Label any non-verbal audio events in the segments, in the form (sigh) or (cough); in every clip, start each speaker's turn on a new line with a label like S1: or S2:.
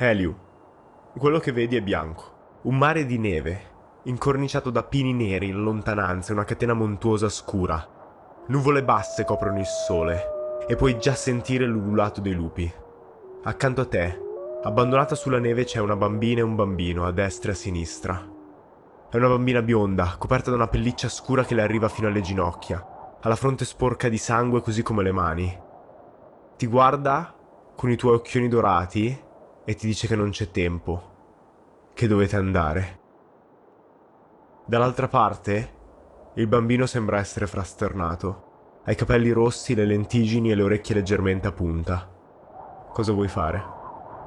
S1: Eliu, quello che vedi è bianco. Un mare di neve, incorniciato da pini neri in lontananza e una catena montuosa scura. Nuvole basse coprono il sole e puoi già sentire l'ululato dei lupi. Accanto a te, abbandonata sulla neve, c'è una bambina e un bambino a destra e a sinistra. È una bambina bionda, coperta da una pelliccia scura che le arriva fino alle ginocchia, ha la fronte sporca di sangue così come le mani. Ti guarda con i tuoi occhioni dorati e ti dice che non c'è tempo, che dovete andare. Dall'altra parte, il bambino sembra essere frasternato. Ha i capelli rossi, le lentiggini e le orecchie leggermente a punta. Cosa vuoi fare?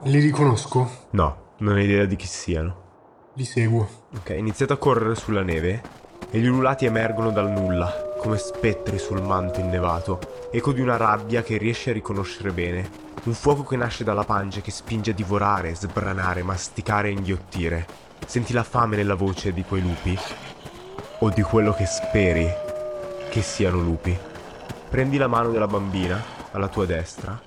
S2: Li riconosco?
S1: No, non hai idea di chi siano.
S2: Li seguo.
S1: Ok, iniziate a correre sulla neve e gli ululati emergono dal nulla, come spettri sul manto innevato, eco di una rabbia che riesce a riconoscere bene, un fuoco che nasce dalla pancia che spinge a divorare, sbranare, masticare e inghiottire. Senti la fame nella voce di quei lupi? O di quello che speri che siano lupi? Prendi la mano della bambina, alla tua destra,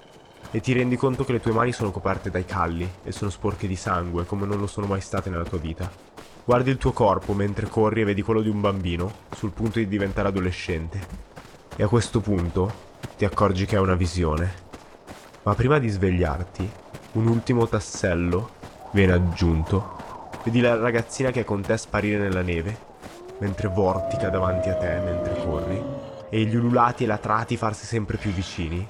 S1: e ti rendi conto che le tue mani sono coperte dai calli e sono sporche di sangue come non lo sono mai state nella tua vita. Guardi il tuo corpo mentre corri e vedi quello di un bambino sul punto di diventare adolescente. E a questo punto ti accorgi che è una visione. Ma prima di svegliarti, un ultimo tassello viene aggiunto. Vedi la ragazzina che è con te sparire nella neve, mentre vortica davanti a te mentre corri, e gli ululati e latrati farsi sempre più vicini.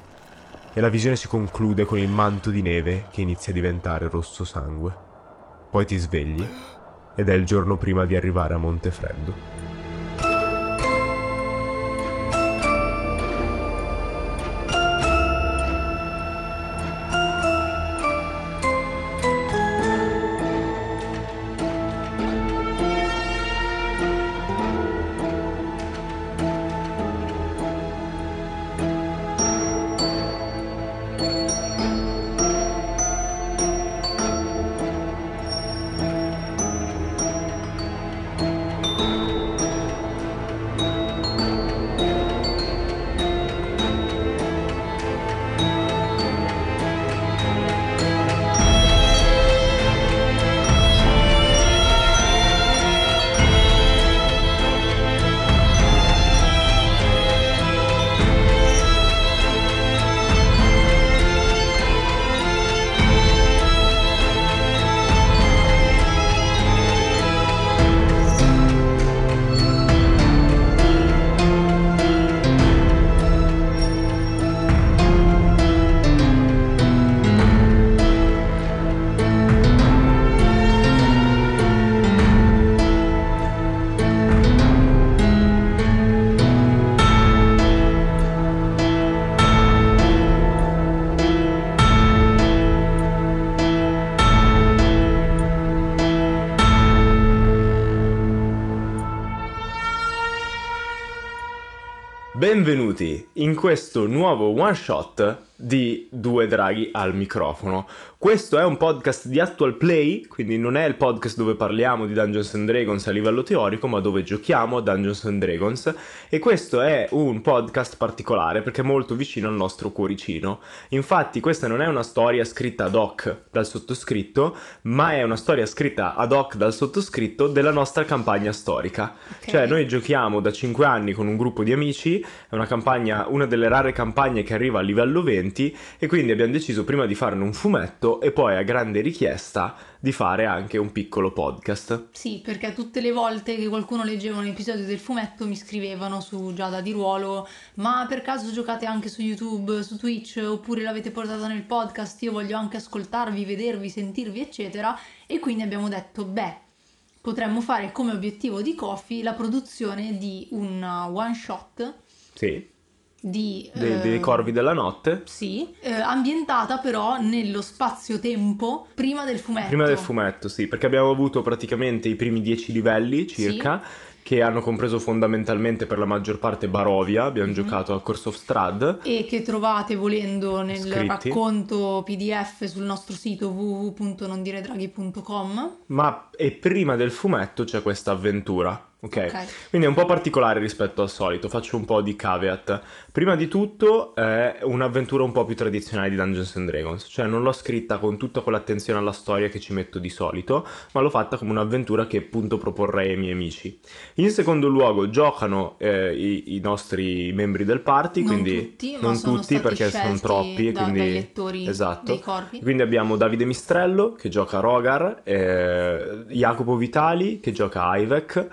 S1: E la visione si conclude con il manto di neve che inizia a diventare rosso sangue. Poi ti svegli ed è il giorno prima di arrivare a Montefreddo. Benvenuti in questo nuovo one shot di Due Draghi al microfono. Questo è un podcast di actual play, quindi non è il podcast dove parliamo di Dungeons and Dragons a livello teorico, ma dove giochiamo a Dungeons and Dragons e questo è un podcast particolare perché è molto vicino al nostro cuoricino. Infatti, questa non è una storia scritta ad hoc dal sottoscritto, ma è una storia scritta ad hoc dal sottoscritto della nostra campagna storica. Okay. Cioè, noi giochiamo da 5 anni con un gruppo di amici, è una campagna, una delle rare campagne che arriva a livello 20 e quindi abbiamo deciso prima di farne un fumetto e poi a grande richiesta di fare anche un piccolo podcast.
S3: Sì, perché tutte le volte che qualcuno leggeva un episodio del fumetto mi scrivevano su Giada di Ruolo, ma per caso giocate anche su YouTube, su Twitch, oppure l'avete portata nel podcast, io voglio anche ascoltarvi, vedervi, sentirvi, eccetera, e quindi abbiamo detto, beh, potremmo fare come obiettivo di Coffee la produzione di un one shot.
S1: Sì
S3: di,
S1: De, eh, dei corvi della notte.
S3: Sì, eh, ambientata però nello spazio-tempo prima del fumetto.
S1: Prima del fumetto, sì, perché abbiamo avuto praticamente i primi dieci livelli circa. Sì che hanno compreso fondamentalmente per la maggior parte Barovia, abbiamo
S3: Mhm.
S1: giocato a Course of Strad.
S3: e che trovate volendo nel
S1: Scritti.
S3: racconto PDF sul nostro sito www.nondiredraghi.com.
S1: Ma e prima del fumetto c'è questa avventura, ok?
S3: Ok.
S1: Quindi è un po' particolare rispetto al solito, faccio un po' di caveat. Prima di tutto è un'avventura un po' più tradizionale di Dungeons and Dragons, cioè non l'ho scritta con tutta quell'attenzione alla storia che ci metto di solito, ma l'ho fatta come un'avventura che appunto proporrei ai miei amici. In secondo luogo giocano eh, i, i nostri membri del party,
S3: Non
S1: quindi
S3: tutti,
S1: non tutti perché sono troppi,
S3: da-
S1: quindi
S3: lettori
S1: esatto.
S3: dei corpi.
S1: Quindi abbiamo Davide Mistrello che gioca Rogar, eh, Jacopo Vitali che gioca Ivek,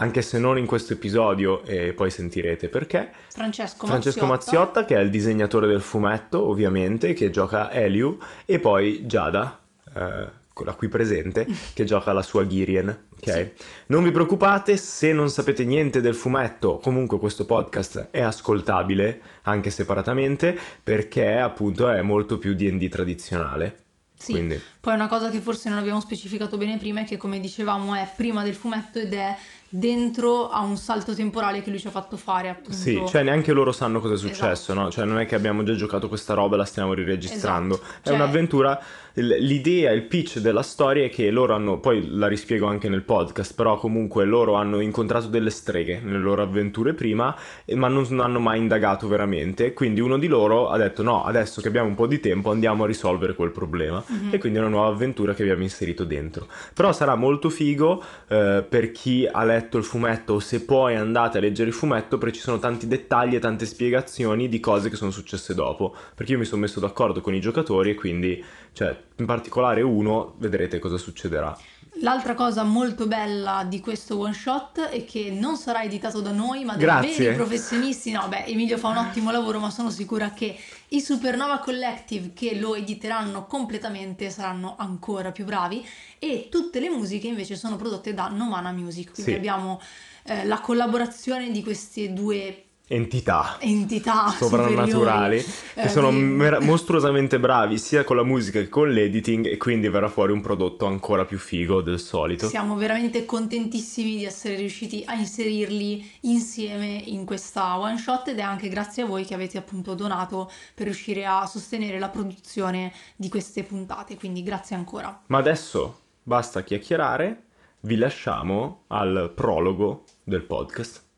S1: anche se non in questo episodio e poi sentirete perché.
S3: Francesco,
S1: Francesco
S3: Maziotta.
S1: Maziotta che è il disegnatore del fumetto ovviamente, che gioca Eliu e poi Giada, eh, la qui presente, (laughs) che gioca la sua Girien. Ok, non vi preoccupate se non sapete niente del fumetto, comunque questo podcast è ascoltabile anche separatamente perché appunto è molto più D&D tradizionale.
S3: Sì.
S1: Quindi
S3: Poi una cosa che forse non abbiamo specificato bene prima è che come dicevamo è prima del fumetto ed è dentro a un salto temporale che lui ci ha fatto fare appunto.
S1: Sì, cioè neanche loro sanno cosa è successo,
S3: Esatto.
S1: no? Cioè non è che abbiamo già giocato questa roba e la stiamo riregistrando.
S3: Esatto.
S1: È
S3: Cioè-
S1: un'avventura, l'idea, il pitch della storia è che loro hanno, poi la rispiego anche nel podcast, però comunque loro hanno incontrato delle streghe nelle loro avventure prima, ma non, hanno mai indagato veramente, quindi uno di loro ha detto no, adesso che abbiamo un po' di tempo andiamo a risolvere quel problema.
S3: Mhm.
S1: E quindi è una nuova avventura che abbiamo inserito dentro. Però sarà molto figo eh, per chi ha letto il fumetto o se poi andate a leggere il fumetto perché ci sono tanti dettagli e tante spiegazioni di cose che sono successe dopo. Perché io mi sono messo d'accordo con i giocatori e quindi, cioè, in particolare uno, vedrete cosa succederà.
S3: L'altra cosa molto bella di questo one shot è che non sarà editato da noi, ma da veri professionisti. No, beh, Emilio fa un ottimo lavoro, ma sono sicura che i Supernova Collective che lo editeranno completamente saranno ancora più bravi e tutte le musiche invece sono prodotte da Nomana Music. Quindi
S1: Sì.
S3: abbiamo eh, la collaborazione di queste due
S1: Entità.
S3: entità
S1: sovrannaturali
S3: superiori,
S1: che
S3: eh,
S1: sono
S3: di-
S1: mer- mostruosamente bravi sia con la musica che con l'editing e quindi verrà fuori un prodotto ancora più figo del solito.
S3: Siamo veramente contentissimi di essere riusciti a inserirli insieme in questa one shot ed è anche grazie a voi che avete appunto donato per riuscire a sostenere la produzione di queste puntate, quindi grazie ancora.
S1: Ma adesso basta chiacchierare, vi lasciamo al prologo del podcast.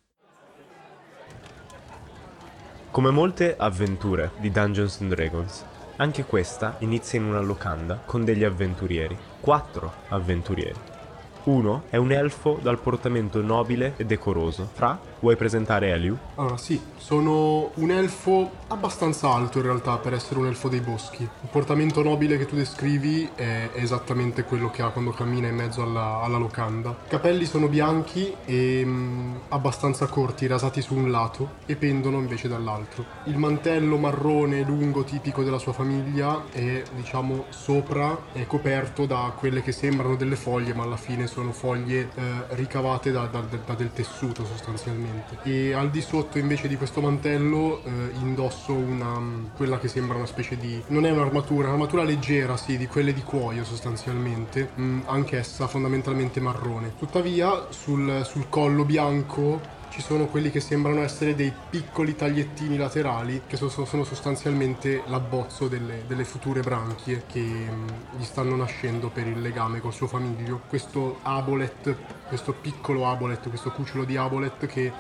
S1: Come molte avventure di Dungeons and Dragons, anche questa inizia in una locanda con degli avventurieri. Quattro avventurieri. Uno è un elfo dal portamento nobile e decoroso. Fra, vuoi presentare Eliu?
S2: Allora, sì, sono un elfo abbastanza alto in realtà per essere un elfo dei boschi. Il portamento nobile che tu descrivi è esattamente quello che ha quando cammina in mezzo alla, alla locanda. I capelli sono bianchi e mm, abbastanza corti, rasati su un lato e pendono invece dall'altro. Il mantello marrone lungo tipico della sua famiglia è, diciamo, sopra, è coperto da quelle che sembrano delle foglie, ma alla fine sono foglie eh, ricavate da, da- da del tessuto sostanzialmente. E al di sotto invece di questo mantello eh, indosso una quella che sembra una specie di non è un'armatura, un'armatura leggera, sì, di quelle di cuoio sostanzialmente, mm, anch'essa fondamentalmente marrone. Tuttavia sul, sul collo bianco ci sono quelli che sembrano essere dei piccoli tagliettini laterali che so- so- sono sostanzialmente l'abbozzo delle, delle future branchie che mm, gli stanno nascendo per il legame col suo famiglio. Questo abolet, questo piccolo abolet, questo cucciolo di abolet che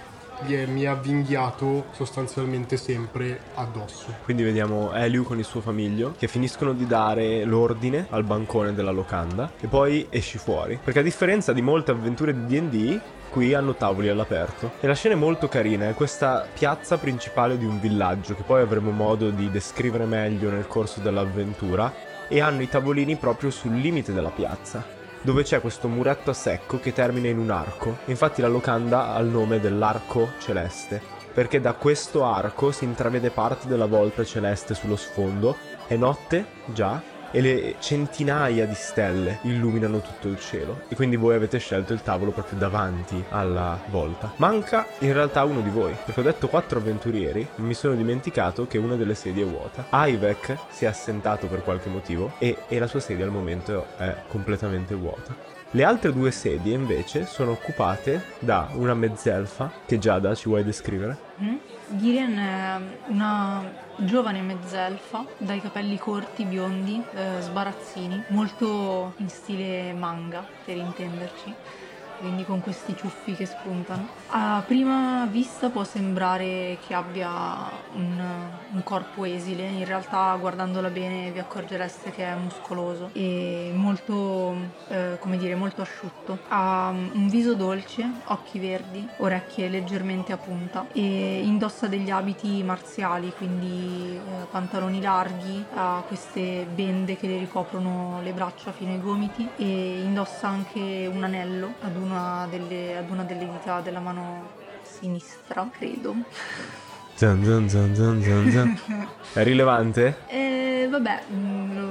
S2: gli è, mi è avvinghiato sostanzialmente sempre addosso.
S1: Quindi vediamo Eliu con il suo famiglio che finiscono di dare l'ordine al bancone della locanda e poi esci fuori. Perché a differenza di molte avventure di D&D, qui hanno tavoli all'aperto. E la scena è molto carina, è questa piazza principale di un villaggio che poi avremo modo di descrivere meglio nel corso dell'avventura e hanno i tavolini proprio sul limite della piazza dove c'è questo muretto a secco che termina in un arco. Infatti la locanda ha il nome dell'arco celeste, perché da questo arco si intravede parte della volta celeste sullo sfondo. È notte, già, e le centinaia di stelle illuminano tutto il cielo. E quindi voi avete scelto il tavolo proprio davanti alla volta. Manca in realtà uno di voi, perché ho detto quattro avventurieri, mi sono dimenticato che una delle sedie è vuota. Ivek si è assentato per qualche motivo e, e la sua sedia al momento è completamente vuota. Le altre due sedie invece sono occupate da una mezzelfa che Giada ci vuoi descrivere?
S3: Mm? Girian è una giovane mezzelfa dai capelli corti, biondi, eh, sbarazzini, molto in stile manga per intenderci quindi con questi ciuffi che spuntano. A prima vista può sembrare che abbia un, un corpo esile, in realtà guardandola bene vi accorgereste che è muscoloso e molto, eh, come dire, molto asciutto. Ha un viso dolce, occhi verdi, orecchie leggermente a punta e indossa degli abiti marziali, quindi eh, pantaloni larghi, ha queste bende che le ricoprono le braccia fino ai gomiti e indossa anche un anello ad una delle, ad una delle dita della mano sinistra, credo.
S1: Zan zan zan zan zan zan. (laughs) È rilevante?
S3: Eh, vabbè, mm, lo,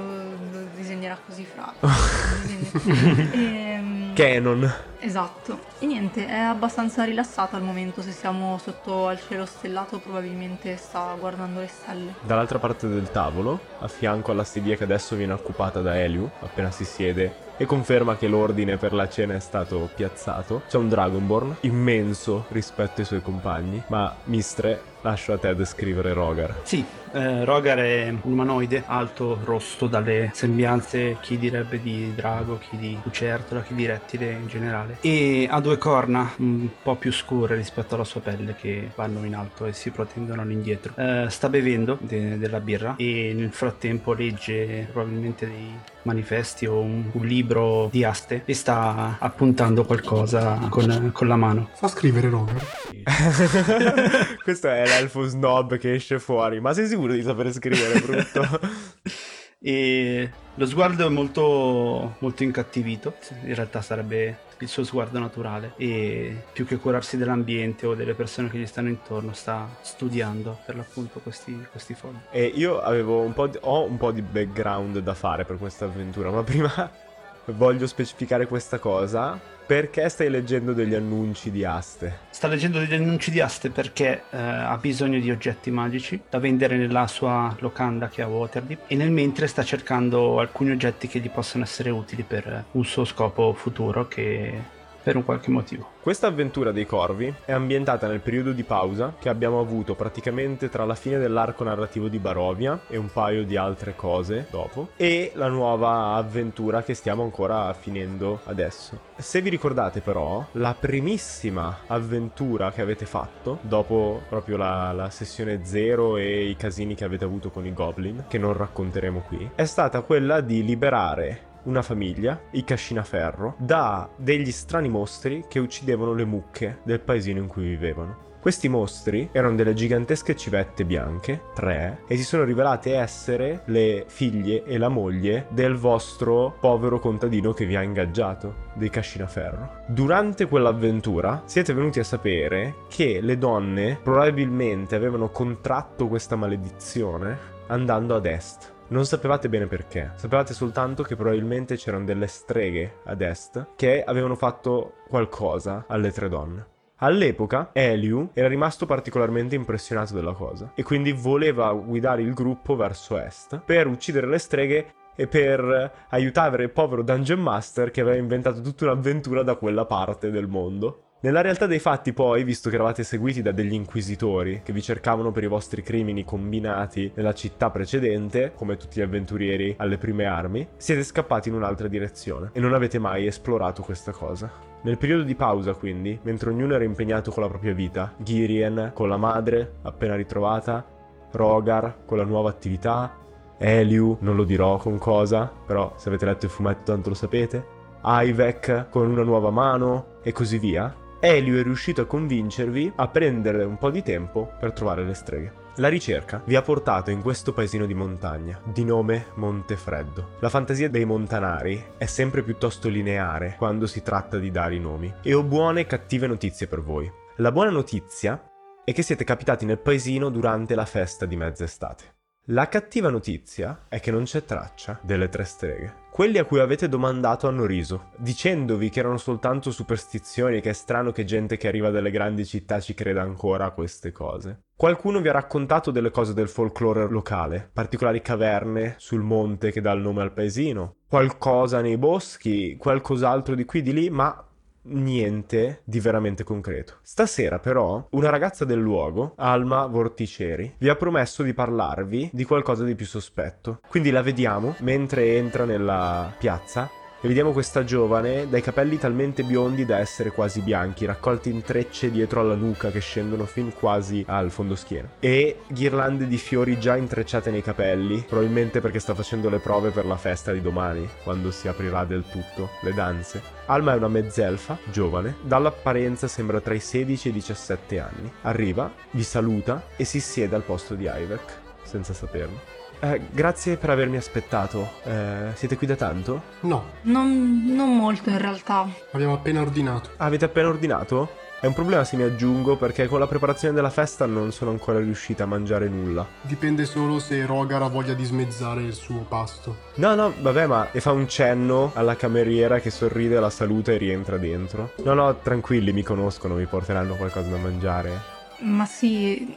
S3: lo disegnerà così fra. (laughs) ehm,
S1: Canon.
S3: Esatto. E niente, è abbastanza rilassata al momento. Se siamo sotto al cielo stellato, probabilmente sta guardando le stelle.
S1: Dall'altra parte del tavolo, a fianco alla sedia che adesso viene occupata da Eliu, appena si siede e conferma che l'ordine per la cena è stato piazzato, c'è un Dragonborn immenso rispetto ai suoi compagni, ma Mistre lascio a te descrivere Rogar.
S4: Sì, eh, Rogar è un umanoide alto, rosto, dalle sembianze, chi direbbe di drago, chi di lucertola, chi di rettile in generale. E ha due corna un po' più scure rispetto alla sua pelle che vanno in alto e si protendono all'indietro. Eh, sta bevendo de- della birra e nel frattempo legge probabilmente dei manifesti o un, un libro di aste e sta appuntando qualcosa con, con la mano.
S2: Fa scrivere Rogar. (laughs) (laughs)
S1: Questo è l'elfo snob che esce fuori, ma sei sicuro di sapere scrivere, brutto? (laughs)
S4: e lo sguardo è molto, molto incattivito, in realtà sarebbe il suo sguardo naturale e più che curarsi dell'ambiente o delle persone che gli stanno intorno sta studiando per l'appunto questi, questi fogli.
S1: E io avevo un po' di, ho un po' di background da fare per questa avventura, ma prima (laughs) voglio specificare questa cosa. Perché stai leggendo degli annunci di aste?
S4: Sta leggendo degli annunci di aste perché eh, ha bisogno di oggetti magici da vendere nella sua locanda che è a Waterdeep e nel mentre sta cercando alcuni oggetti che gli possono essere utili per un suo scopo futuro che per un qualche motivo.
S1: Questa avventura dei corvi è ambientata nel periodo di pausa che abbiamo avuto praticamente tra la fine dell'arco narrativo di Barovia e un paio di altre cose dopo e la nuova avventura che stiamo ancora finendo adesso. Se vi ricordate però, la primissima avventura che avete fatto dopo proprio la, la sessione 0 e i casini che avete avuto con i goblin, che non racconteremo qui, è stata quella di liberare una famiglia, i Cascinaferro, da degli strani mostri che uccidevano le mucche del paesino in cui vivevano. Questi mostri erano delle gigantesche civette bianche, tre, e si sono rivelate essere le figlie e la moglie del vostro povero contadino che vi ha ingaggiato, dei Cascinaferro. Durante quell'avventura siete venuti a sapere che le donne probabilmente avevano contratto questa maledizione andando ad est non sapevate bene perché, sapevate soltanto che probabilmente c'erano delle streghe ad est che avevano fatto qualcosa alle tre donne. All'epoca Eliu era rimasto particolarmente impressionato della cosa e quindi voleva guidare il gruppo verso est per uccidere le streghe e per aiutare il povero Dungeon Master che aveva inventato tutta un'avventura da quella parte del mondo. Nella realtà dei fatti poi, visto che eravate seguiti da degli inquisitori che vi cercavano per i vostri crimini combinati nella città precedente, come tutti gli avventurieri alle prime armi, siete scappati in un'altra direzione e non avete mai esplorato questa cosa. Nel periodo di pausa, quindi, mentre ognuno era impegnato con la propria vita, Girien con la madre appena ritrovata, Rogar con la nuova attività, Eliu, non lo dirò con cosa, però se avete letto il fumetto tanto lo sapete, Ivek con una nuova mano e così via, Elio è riuscito a convincervi a prendere un po' di tempo per trovare le streghe. La ricerca vi ha portato in questo paesino di montagna, di nome Montefreddo. La fantasia dei montanari è sempre piuttosto lineare quando si tratta di dare i nomi, e ho buone e cattive notizie per voi. La buona notizia è che siete capitati nel paesino durante la festa di mezz'estate. La cattiva notizia è che non c'è traccia delle tre streghe. Quelli a cui avete domandato hanno riso, dicendovi che erano soltanto superstizioni e che è strano che gente che arriva dalle grandi città ci creda ancora a queste cose. Qualcuno vi ha raccontato delle cose del folklore locale, particolari caverne sul monte che dà il nome al paesino, qualcosa nei boschi, qualcos'altro di qui di lì, ma niente di veramente concreto. Stasera però una ragazza del luogo, Alma Vorticeri, vi ha promesso di parlarvi di qualcosa di più sospetto. Quindi la vediamo mentre entra nella piazza e vediamo questa giovane dai capelli talmente biondi da essere quasi bianchi, raccolti in trecce dietro alla nuca che scendono fin quasi al fondoschiena. E ghirlande di fiori già intrecciate nei capelli, probabilmente perché sta facendo le prove per la festa di domani, quando si aprirà del tutto le danze. Alma è una mezzelfa, giovane, dall'apparenza sembra tra i 16 e i 17 anni. Arriva, vi saluta e si siede al posto di Ivek, senza saperlo. Eh, grazie per avermi aspettato. Eh, siete qui da tanto?
S2: No,
S3: Non, non molto in realtà.
S2: abbiamo appena ordinato.
S1: Avete appena ordinato? È un problema se mi aggiungo perché con la preparazione della festa non sono ancora riuscita a mangiare nulla.
S2: Dipende solo se Rogar ha voglia di smezzare il suo pasto.
S1: No, no, vabbè, ma e fa un cenno alla cameriera che sorride, la saluta e rientra dentro. No, no, tranquilli, mi conoscono, mi porteranno qualcosa da mangiare.
S3: Ma sì,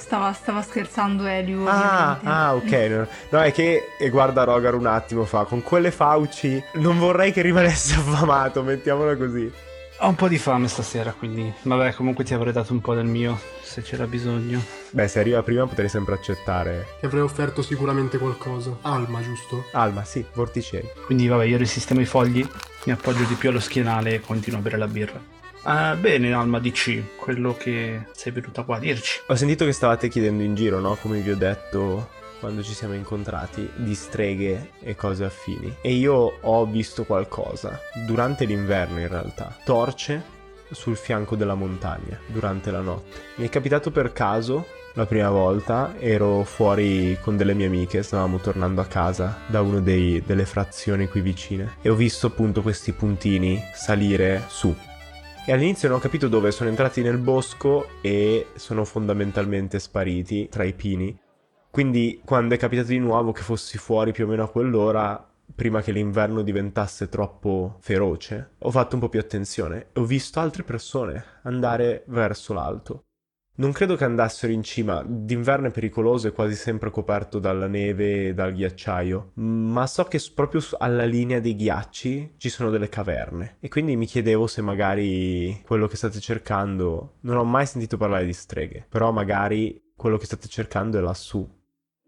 S3: stava, stava scherzando Elio.
S1: Ah, ah, ok. No, (laughs) no, è che e guarda Rogar un attimo fa, con quelle fauci non vorrei che rimanesse (laughs) affamato, mettiamola così.
S4: Ho un po' di fame stasera, quindi vabbè, comunque ti avrei dato un po' del mio se c'era bisogno.
S1: Beh, se arriva prima potrei sempre accettare.
S2: Ti avrei offerto sicuramente qualcosa. Alma, giusto?
S1: Alma, sì, vorticeri.
S4: Quindi vabbè, io risistemo i fogli, mi appoggio di più allo schienale e continuo a bere la birra. Ah, bene, Alma, dici quello che sei venuta qua a dirci.
S1: Ho sentito che stavate chiedendo in giro, no? Come vi ho detto quando ci siamo incontrati, di streghe e cose affini. E io ho visto qualcosa, durante l'inverno in realtà. Torce sul fianco della montagna, durante la notte. Mi è capitato per caso, la prima volta, ero fuori con delle mie amiche, stavamo tornando a casa da una delle frazioni qui vicine. E ho visto appunto questi puntini salire su, e all'inizio non ho capito dove, sono entrati nel bosco e sono fondamentalmente spariti tra i pini. Quindi quando è capitato di nuovo che fossi fuori più o meno a quell'ora, prima che l'inverno diventasse troppo feroce, ho fatto un po' più attenzione e ho visto altre persone andare verso l'alto. Non credo che andassero in cima, d'inverno è pericoloso e quasi sempre coperto dalla neve e dal ghiacciaio, ma so che proprio alla linea dei ghiacci ci sono delle caverne. E quindi mi chiedevo se magari quello che state cercando, non ho mai sentito parlare di streghe, però magari quello che state cercando è lassù.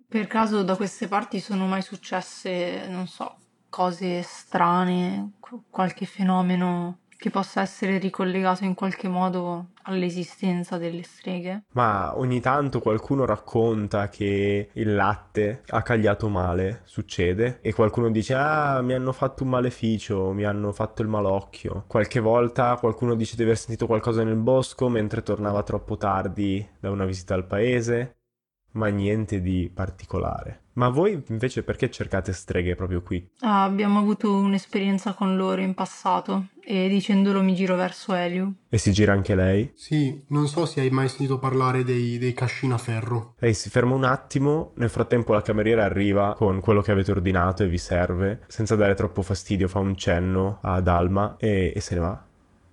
S3: Per caso da queste parti sono mai successe, non so, cose strane, qu- qualche fenomeno che possa essere ricollegato in qualche modo all'esistenza delle streghe?
S1: Ma ogni tanto qualcuno racconta che il latte ha cagliato male, succede, e qualcuno dice ah mi hanno fatto un maleficio, mi hanno fatto il malocchio. Qualche volta qualcuno dice di aver sentito qualcosa nel bosco mentre tornava troppo tardi da una visita al paese, ma niente di particolare. Ma voi invece perché cercate streghe proprio qui?
S3: Ah, abbiamo avuto un'esperienza con loro in passato e dicendolo mi giro verso Elio.
S1: E si gira anche lei?
S2: Sì, non so se hai mai sentito parlare dei, dei cascinaferro.
S1: Lei si ferma un attimo, nel frattempo la cameriera arriva con quello che avete ordinato e vi serve, senza dare troppo fastidio fa un cenno ad Alma e, e se ne va.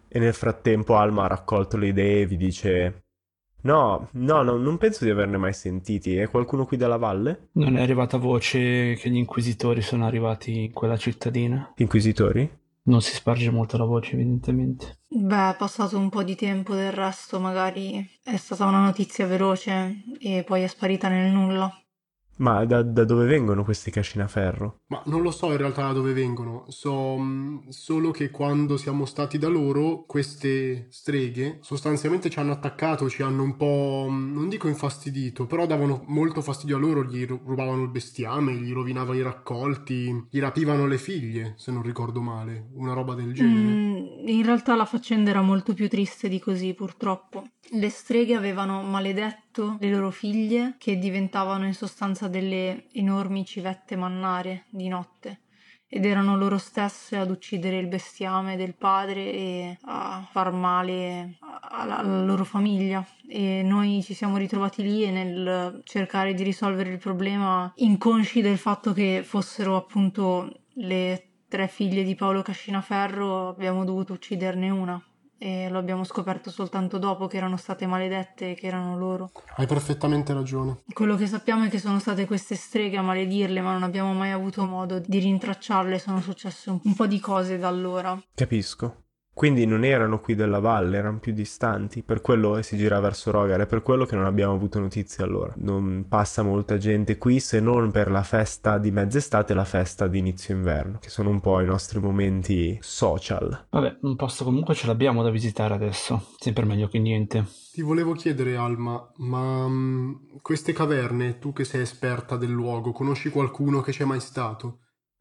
S1: E nel frattempo Alma ha raccolto le idee e vi dice... No, no, no, non penso di averne mai sentiti. È qualcuno qui dalla valle?
S4: Non è arrivata voce che gli inquisitori sono arrivati in quella cittadina?
S1: Inquisitori?
S4: Non si sparge molto la voce, evidentemente.
S3: Beh, è passato un po' di tempo del resto, magari è stata una notizia veloce e poi è sparita nel nulla.
S1: Ma da, da dove vengono questi cascinaferro?
S2: Ma non lo so in realtà da dove vengono, so mh, solo che quando siamo stati da loro, queste streghe sostanzialmente ci hanno attaccato, ci hanno un po', mh, non dico infastidito, però davano molto fastidio a loro, gli ru- rubavano il bestiame, gli rovinavano i raccolti, gli rapivano le figlie, se non ricordo male, una roba del genere.
S3: Mm, in realtà la faccenda era molto più triste di così, purtroppo. Le streghe avevano maledetto le loro figlie, che diventavano in sostanza delle enormi civette mannare di notte. Ed erano loro stesse ad uccidere il bestiame del padre e a far male alla, alla loro famiglia. E noi ci siamo ritrovati lì e nel cercare di risolvere il problema, inconsci del fatto che fossero appunto le tre figlie di Paolo Cascinaferro, abbiamo dovuto ucciderne una e lo abbiamo scoperto soltanto dopo che erano state maledette e che erano loro.
S2: Hai perfettamente ragione.
S3: Quello che sappiamo è che sono state queste streghe a maledirle, ma non abbiamo mai avuto modo di rintracciarle, sono successe un po' di cose da allora.
S1: Capisco. Quindi non erano qui della valle, erano più distanti, per quello si gira verso Rogar, è per quello che non abbiamo avuto notizie allora. Non passa molta gente qui se non per la festa di mezz'estate e la festa di inizio inverno, che sono un po' i nostri momenti social.
S4: Vabbè, un posto comunque ce l'abbiamo da visitare adesso, sempre meglio che niente.
S2: Ti volevo chiedere, Alma, ma mm, queste caverne, tu che sei esperta del luogo, conosci qualcuno che c'è mai stato?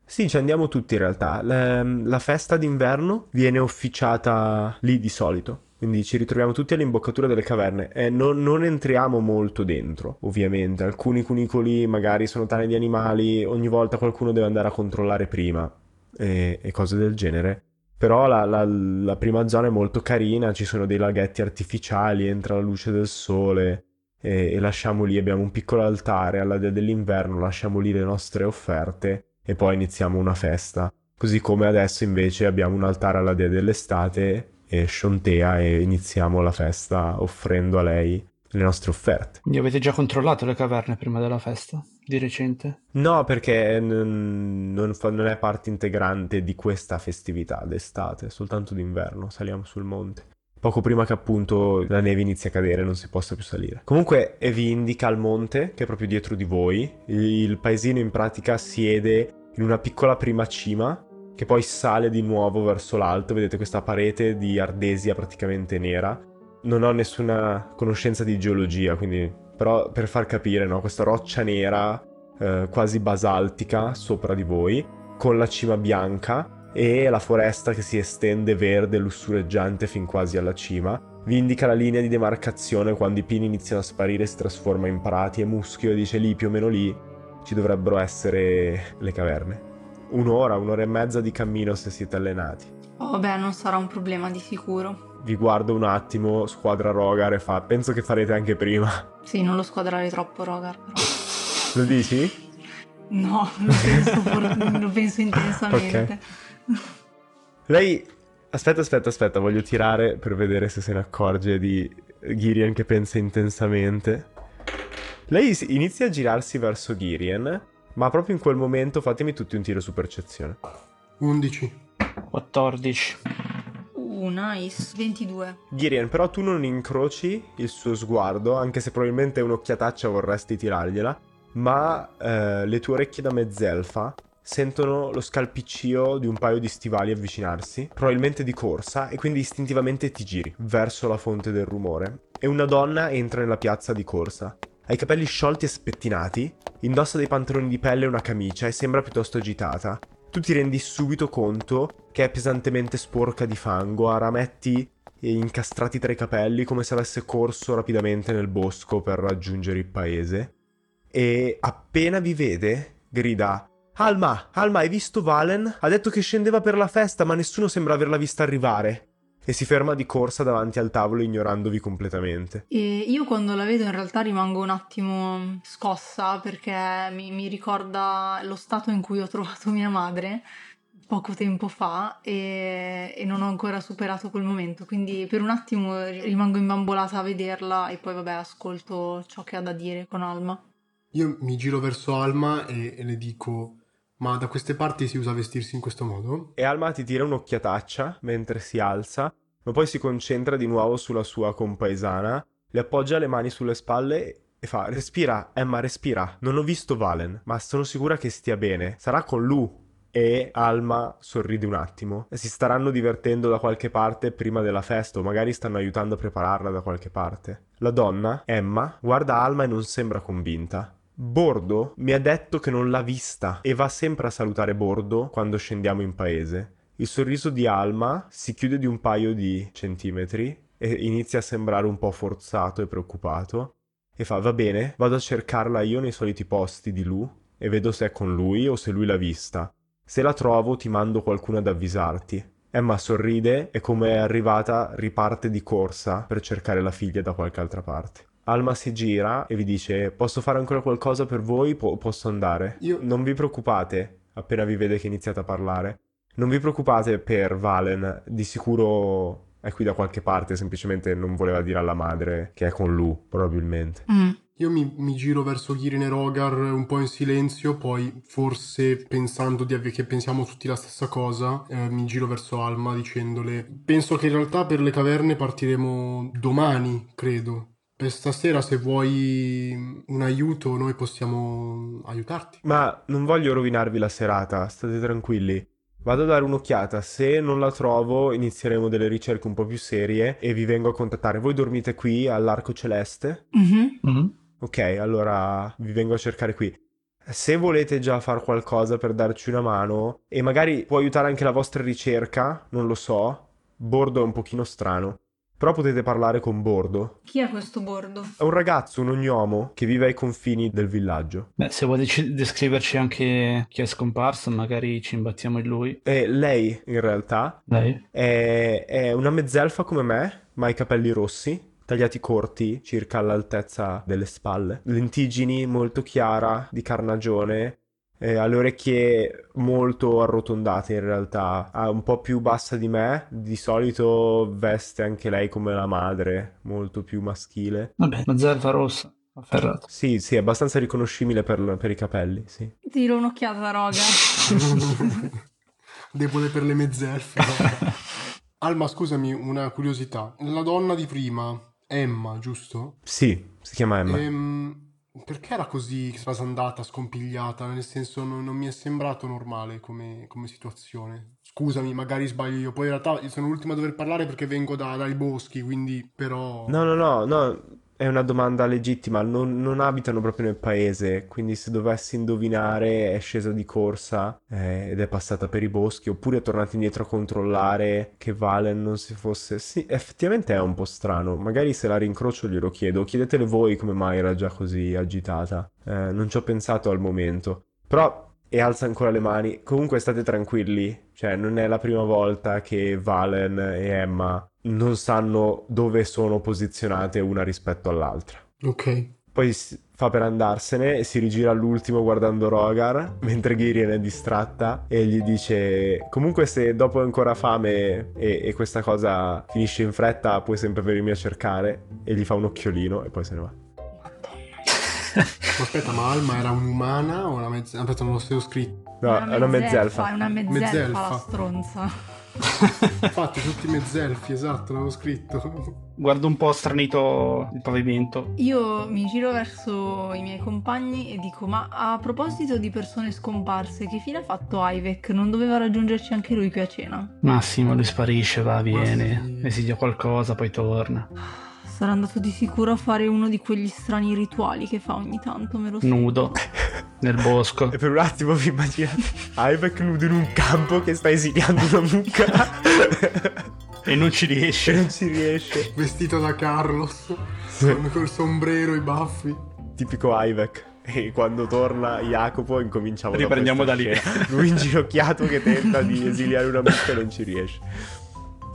S1: Sì, ci andiamo tutti in realtà. La, la festa d'inverno viene officiata lì di solito. Quindi ci ritroviamo tutti all'imboccatura delle caverne e non, non, entriamo molto dentro, ovviamente. Alcuni cunicoli magari sono tane di animali, ogni volta qualcuno deve andare a controllare prima e, e cose del genere. Però la, la, la, prima zona è molto carina, ci sono dei laghetti artificiali, entra la luce del sole e lasciamo lì, abbiamo un piccolo altare alla dea dell'inverno, lasciamo lì le nostre offerte e poi iniziamo una festa. Così come adesso invece abbiamo un altare alla dea dell'estate e Shontea e iniziamo la festa offrendo a lei le nostre offerte.
S4: Quindi avete già controllato le caverne prima della festa? Di recente?
S1: No, perché n- non, fa- non, è parte integrante di questa festività d'estate, soltanto d'inverno saliamo sul monte. Poco prima che appunto la neve inizi a cadere e non si possa più salire. Comunque vi indica il monte che è proprio dietro di voi. Il paesino in pratica siede in una piccola prima cima che poi sale di nuovo verso l'alto. Vedete questa parete di ardesia praticamente nera. Non ho nessuna conoscenza di geologia, quindi però per far capire, no, questa roccia nera eh, quasi basaltica sopra di voi, con la cima bianca e la foresta che si estende verde lussureggiante fin quasi alla cima. Vi indica la linea di demarcazione quando i pini iniziano a sparire si trasforma in prati e muschio e dice lì più o meno lì ci dovrebbero essere le caverne. Un'ora, un'ora e mezza di cammino se siete allenati.
S3: Oh, vabbè, non sarà un problema di sicuro.
S1: Vi guardo un attimo, squadra Rogar e fa. Penso che farete anche prima.
S3: Sì, non lo squadrare troppo, Rogar, però. (laughs)
S1: Lo dici?
S3: No, lo penso, for- (laughs) lo penso intensamente. Okay.
S1: Lei. Aspetta, aspetta, aspetta, voglio tirare per vedere se se ne accorge di Girian che pensa intensamente. Lei inizia a girarsi verso Girien, ma proprio in quel momento fatemi tutti un tiro su percezione.
S2: 11.
S4: 14.
S3: Uh, nice. 22.
S1: Girien, però tu non incroci il suo sguardo, anche se probabilmente un'occhiataccia vorresti tirargliela, ma eh, le tue orecchie da mezzelfa sentono lo scalpiccio di un paio di stivali avvicinarsi, probabilmente di corsa, e quindi istintivamente ti giri verso la fonte del rumore. E una donna entra nella piazza di corsa. Ha i capelli sciolti e spettinati, indossa dei pantaloni di pelle e una camicia e sembra piuttosto agitata. Tu ti rendi subito conto che è pesantemente sporca di fango, ha rametti incastrati tra i capelli come se avesse corso rapidamente nel bosco per raggiungere il paese. E appena vi vede, grida Alma, Alma, hai visto Valen? Ha detto che scendeva per la festa, ma nessuno sembra averla vista arrivare e si ferma di corsa davanti al tavolo ignorandovi completamente.
S3: E io quando la vedo in realtà rimango un attimo scossa perché mi, mi ricorda lo stato in cui ho trovato mia madre poco tempo fa e, e, non ho ancora superato quel momento, quindi per un attimo rimango imbambolata a vederla e poi vabbè ascolto ciò che ha da dire con Alma.
S2: Io mi giro verso Alma e, e le dico ma da queste parti si usa vestirsi in questo modo?
S1: E Alma ti tira un'occhiataccia mentre si alza, ma poi si concentra di nuovo sulla sua compaesana, le appoggia le mani sulle spalle e fa respira, Emma respira, non ho visto Valen, ma sono sicura che stia bene, sarà con Lu. E Alma sorride un attimo. Si staranno divertendo da qualche parte prima della festa o magari stanno aiutando a prepararla da qualche parte. La donna, Emma, guarda Alma e non sembra convinta. Bordo mi ha detto che non l'ha vista e va sempre a salutare Bordo quando scendiamo in paese. Il sorriso di Alma si chiude di un paio di centimetri e inizia a sembrare un po' forzato e preoccupato. E fa: Va bene, vado a cercarla io nei soliti posti di Lu e vedo se è con lui o se lui l'ha vista. Se la trovo ti mando qualcuno ad avvisarti. Emma sorride e come è arrivata riparte di corsa per cercare la figlia da qualche altra parte. Alma si gira e vi dice posso fare ancora qualcosa per voi? Po- posso andare?
S2: Io...
S1: Non vi preoccupate appena vi vede che iniziate a parlare. Non vi preoccupate per Valen, di sicuro è qui da qualche parte, semplicemente non voleva dire alla madre che è con Lu, probabilmente.
S3: Mm.
S2: Io mi, mi giro verso Kirin e Rogar un po' in silenzio, poi forse pensando di ave- che pensiamo tutti la stessa cosa, eh, mi giro verso Alma dicendole: Penso che in realtà per le caverne partiremo domani, credo. Per stasera, se vuoi un aiuto, noi possiamo aiutarti.
S1: Ma non voglio rovinarvi la serata, state tranquilli. Vado a dare un'occhiata, se non la trovo inizieremo delle ricerche un po' più serie e vi vengo a contattare. Voi dormite qui all'Arco Celeste?
S3: Mhm.
S4: Mhm.
S1: Ok, allora vi vengo a cercare qui. Se volete già fare qualcosa per darci una mano, e magari può aiutare anche la vostra ricerca, non lo so, Bordo è un pochino strano. Però potete parlare con Bordo.
S3: Chi è questo bordo?
S1: È un ragazzo, un ognomo, che vive ai confini del villaggio.
S4: Beh, se vuoi dec- descriverci anche chi è scomparso, magari ci imbattiamo in lui.
S1: E lei, in realtà,
S4: Lei?
S1: è, è una mezzelfa come me, ma ha i capelli rossi, tagliati corti, circa all'altezza delle spalle. Lentigini molto chiara, di carnagione, eh, ha le orecchie molto arrotondate in realtà, ha un po' più bassa di me, di solito veste anche lei come la madre, molto più maschile.
S4: Vabbè, la zelva rossa, afferrata.
S1: Sì, sì, è abbastanza riconoscibile per, per i capelli, sì.
S3: Tiro un'occhiata a Rogar. (laughs)
S2: Debole per le mezzelfe. (laughs) Alma, scusami, una curiosità. La donna di prima, Emma, giusto?
S1: Sì, si chiama Emma.
S2: Ehm, perché era così trasandata, scompigliata? Nel senso, non, non mi è sembrato normale come, come situazione. Scusami, magari sbaglio io. Poi in realtà sono l'ultima a dover parlare perché vengo da- dai boschi, quindi però...
S1: No, no, no, no, è una domanda legittima. Non, non abitano proprio nel paese, quindi se dovessi indovinare è scesa di corsa eh, ed è passata per i boschi, oppure è tornata indietro a controllare che Valen non si fosse... Sì, effettivamente è un po' strano. Magari se la rincrocio glielo chiedo. Chiedetele voi come mai era già così agitata. Eh, non ci ho pensato al momento. Però... E alza ancora le mani. Comunque state tranquilli, cioè non è la prima volta che Valen e Emma non sanno dove sono posizionate una rispetto all'altra.
S2: Ok.
S1: Poi fa per andarsene e si rigira all'ultimo guardando Rogar, (laughs) mentre Girian è distratta e gli dice comunque se dopo hai ancora fame e, e questa cosa finisce in fretta puoi sempre venirmi a cercare e gli fa un occhiolino e poi se ne va.
S2: Ma aspetta, ma Alma era un'umana o una mezzelfa? Aspetta, non lo stesso scritto.
S1: No, è una mezzelfa.
S3: È una mezzelfa,
S2: Mezzelfa.
S3: la stronza.
S2: Infatti, tutti mezzelfi, esatto, l'avevo scritto.
S4: Guardo un po' stranito il pavimento.
S3: Io mi giro verso i miei compagni e dico: Ma a proposito di persone scomparse, che fine ha fatto Ivek? Non doveva raggiungerci anche lui qui a cena?
S4: Massimo, lui sparisce, va, viene,
S2: sì.
S4: desidera qualcosa, poi torna.
S3: Sarà andato di sicuro a fare uno di quegli strani rituali che fa ogni tanto, me lo so.
S4: Nudo, (laughs) nel bosco.
S1: E per un attimo vi immaginate Ivek nudo in un campo che sta esiliando una mucca
S4: E non ci
S1: e
S4: riesce.
S1: non ci riesce.
S2: Vestito da Carlos, con col sombrero, i baffi.
S1: Tipico Ivek. E quando torna Jacopo incominciamo da
S4: Riprendiamo
S1: questa
S4: da lì.
S1: scena. Lui inginocchiato che tenta di esiliare una mucca e non ci riesce.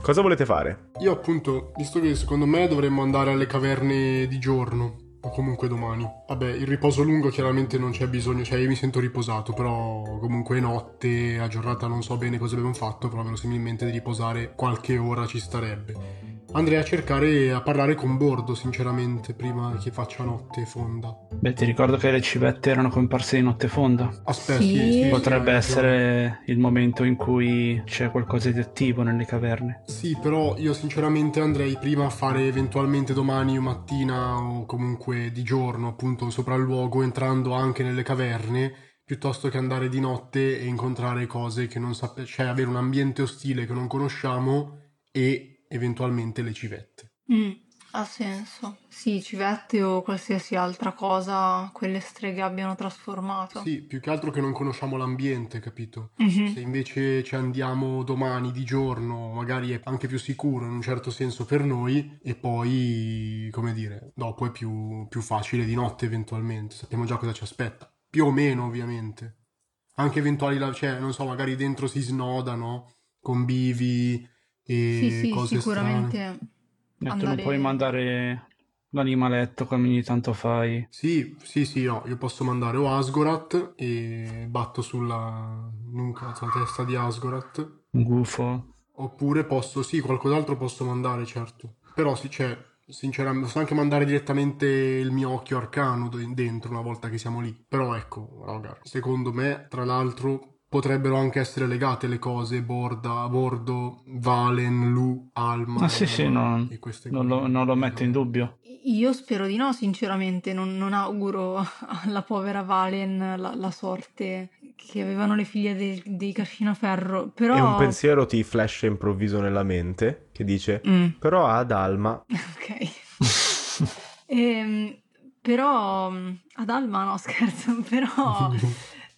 S1: Cosa volete fare?
S2: Io appunto, visto che secondo me dovremmo andare alle caverne di giorno, o comunque domani. Vabbè, il riposo lungo chiaramente non c'è bisogno, cioè io mi sento riposato, però comunque notte, a giornata non so bene cosa abbiamo fatto, però verosimilmente di riposare qualche ora ci starebbe. Andrei a cercare, a parlare con Bordo, sinceramente, prima che faccia notte fonda.
S4: Beh, ti ricordo che le civette erano comparse di notte fonda.
S2: Aspetta,
S3: Sì.
S2: sì, sì,
S4: Potrebbe
S2: ragione.
S4: essere il momento in cui c'è qualcosa di attivo nelle caverne.
S2: Sì, però io sinceramente andrei prima a fare eventualmente domani o mattina o comunque di giorno, appunto, un sopralluogo entrando anche nelle caverne, piuttosto che andare di notte e incontrare cose che non sappiamo, cioè avere un ambiente ostile che non conosciamo e eventualmente le civette.
S3: Mm, ha senso. Sì, civette o qualsiasi altra cosa quelle streghe abbiano trasformato.
S2: Sì, più che altro che non conosciamo l'ambiente, capito?
S3: Mhm.
S2: Se invece ci andiamo domani di giorno, magari è anche più sicuro in un certo senso per noi, e poi, come dire, dopo è più, più facile di notte eventualmente, sappiamo già cosa ci aspetta. Più o meno, ovviamente. Anche eventuali, cioè, non so, magari dentro si snodano, convivi e
S3: Sì, sì,
S2: cose
S3: sicuramente.
S4: Detto,
S3: Andare-
S4: non puoi mandare l'animaletto come ogni tanto fai.
S2: Sì, sì, sì, no, io posso mandare o Asgorat e batto sulla nuca, sulla testa di Asgorat.
S4: Un gufo.
S2: Oppure posso, sì, qualcos'altro posso mandare, certo. Però sì, cioè, sinceramente, posso anche mandare direttamente il mio occhio arcano dentro una volta che siamo lì. Però ecco, raga, secondo me, tra l'altro, potrebbero anche essere legate le cose, Borda, Bordo, Valen, Lu, Alma.
S4: Ah, sì, sì, no, non lo, non lo metto in dubbio.
S3: Io spero di no, sinceramente, non, non auguro (laughs) alla povera Valen la, la sorte che avevano le figlie dei, dei Cascinaferro, però...
S1: E un pensiero ti flasha improvviso nella mente che dice:
S3: Mm,
S1: Però ad Alma (laughs)
S3: ok. (laughs) Ehm, però mm, ad Alma no, scherzo, però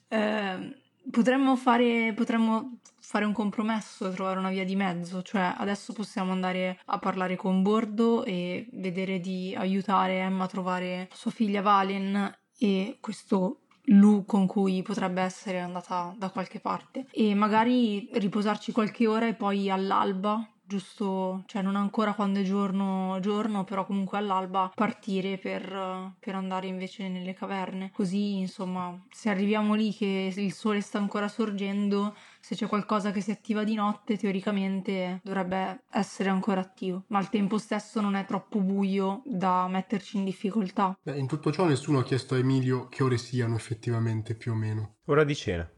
S3: ehm, potremmo fare, potremmo fare un compromesso, trovare una via di mezzo, cioè adesso possiamo andare a parlare con Bordo e vedere di aiutare Emma a trovare sua figlia Valen e questo Lu con cui potrebbe essere andata da qualche parte. E magari riposarci qualche ora e poi all'alba giusto, cioè non ancora quando è giorno, giorno, però comunque all'alba partire per, per andare invece nelle caverne. Così, insomma, se arriviamo lì che il sole sta ancora sorgendo, se c'è qualcosa che si attiva di notte, teoricamente dovrebbe essere ancora attivo, ma al tempo stesso non è troppo buio da metterci in difficoltà.
S2: Beh, in tutto ciò nessuno ha chiesto a Emilio che ore siano effettivamente più o meno.
S1: ora di cena.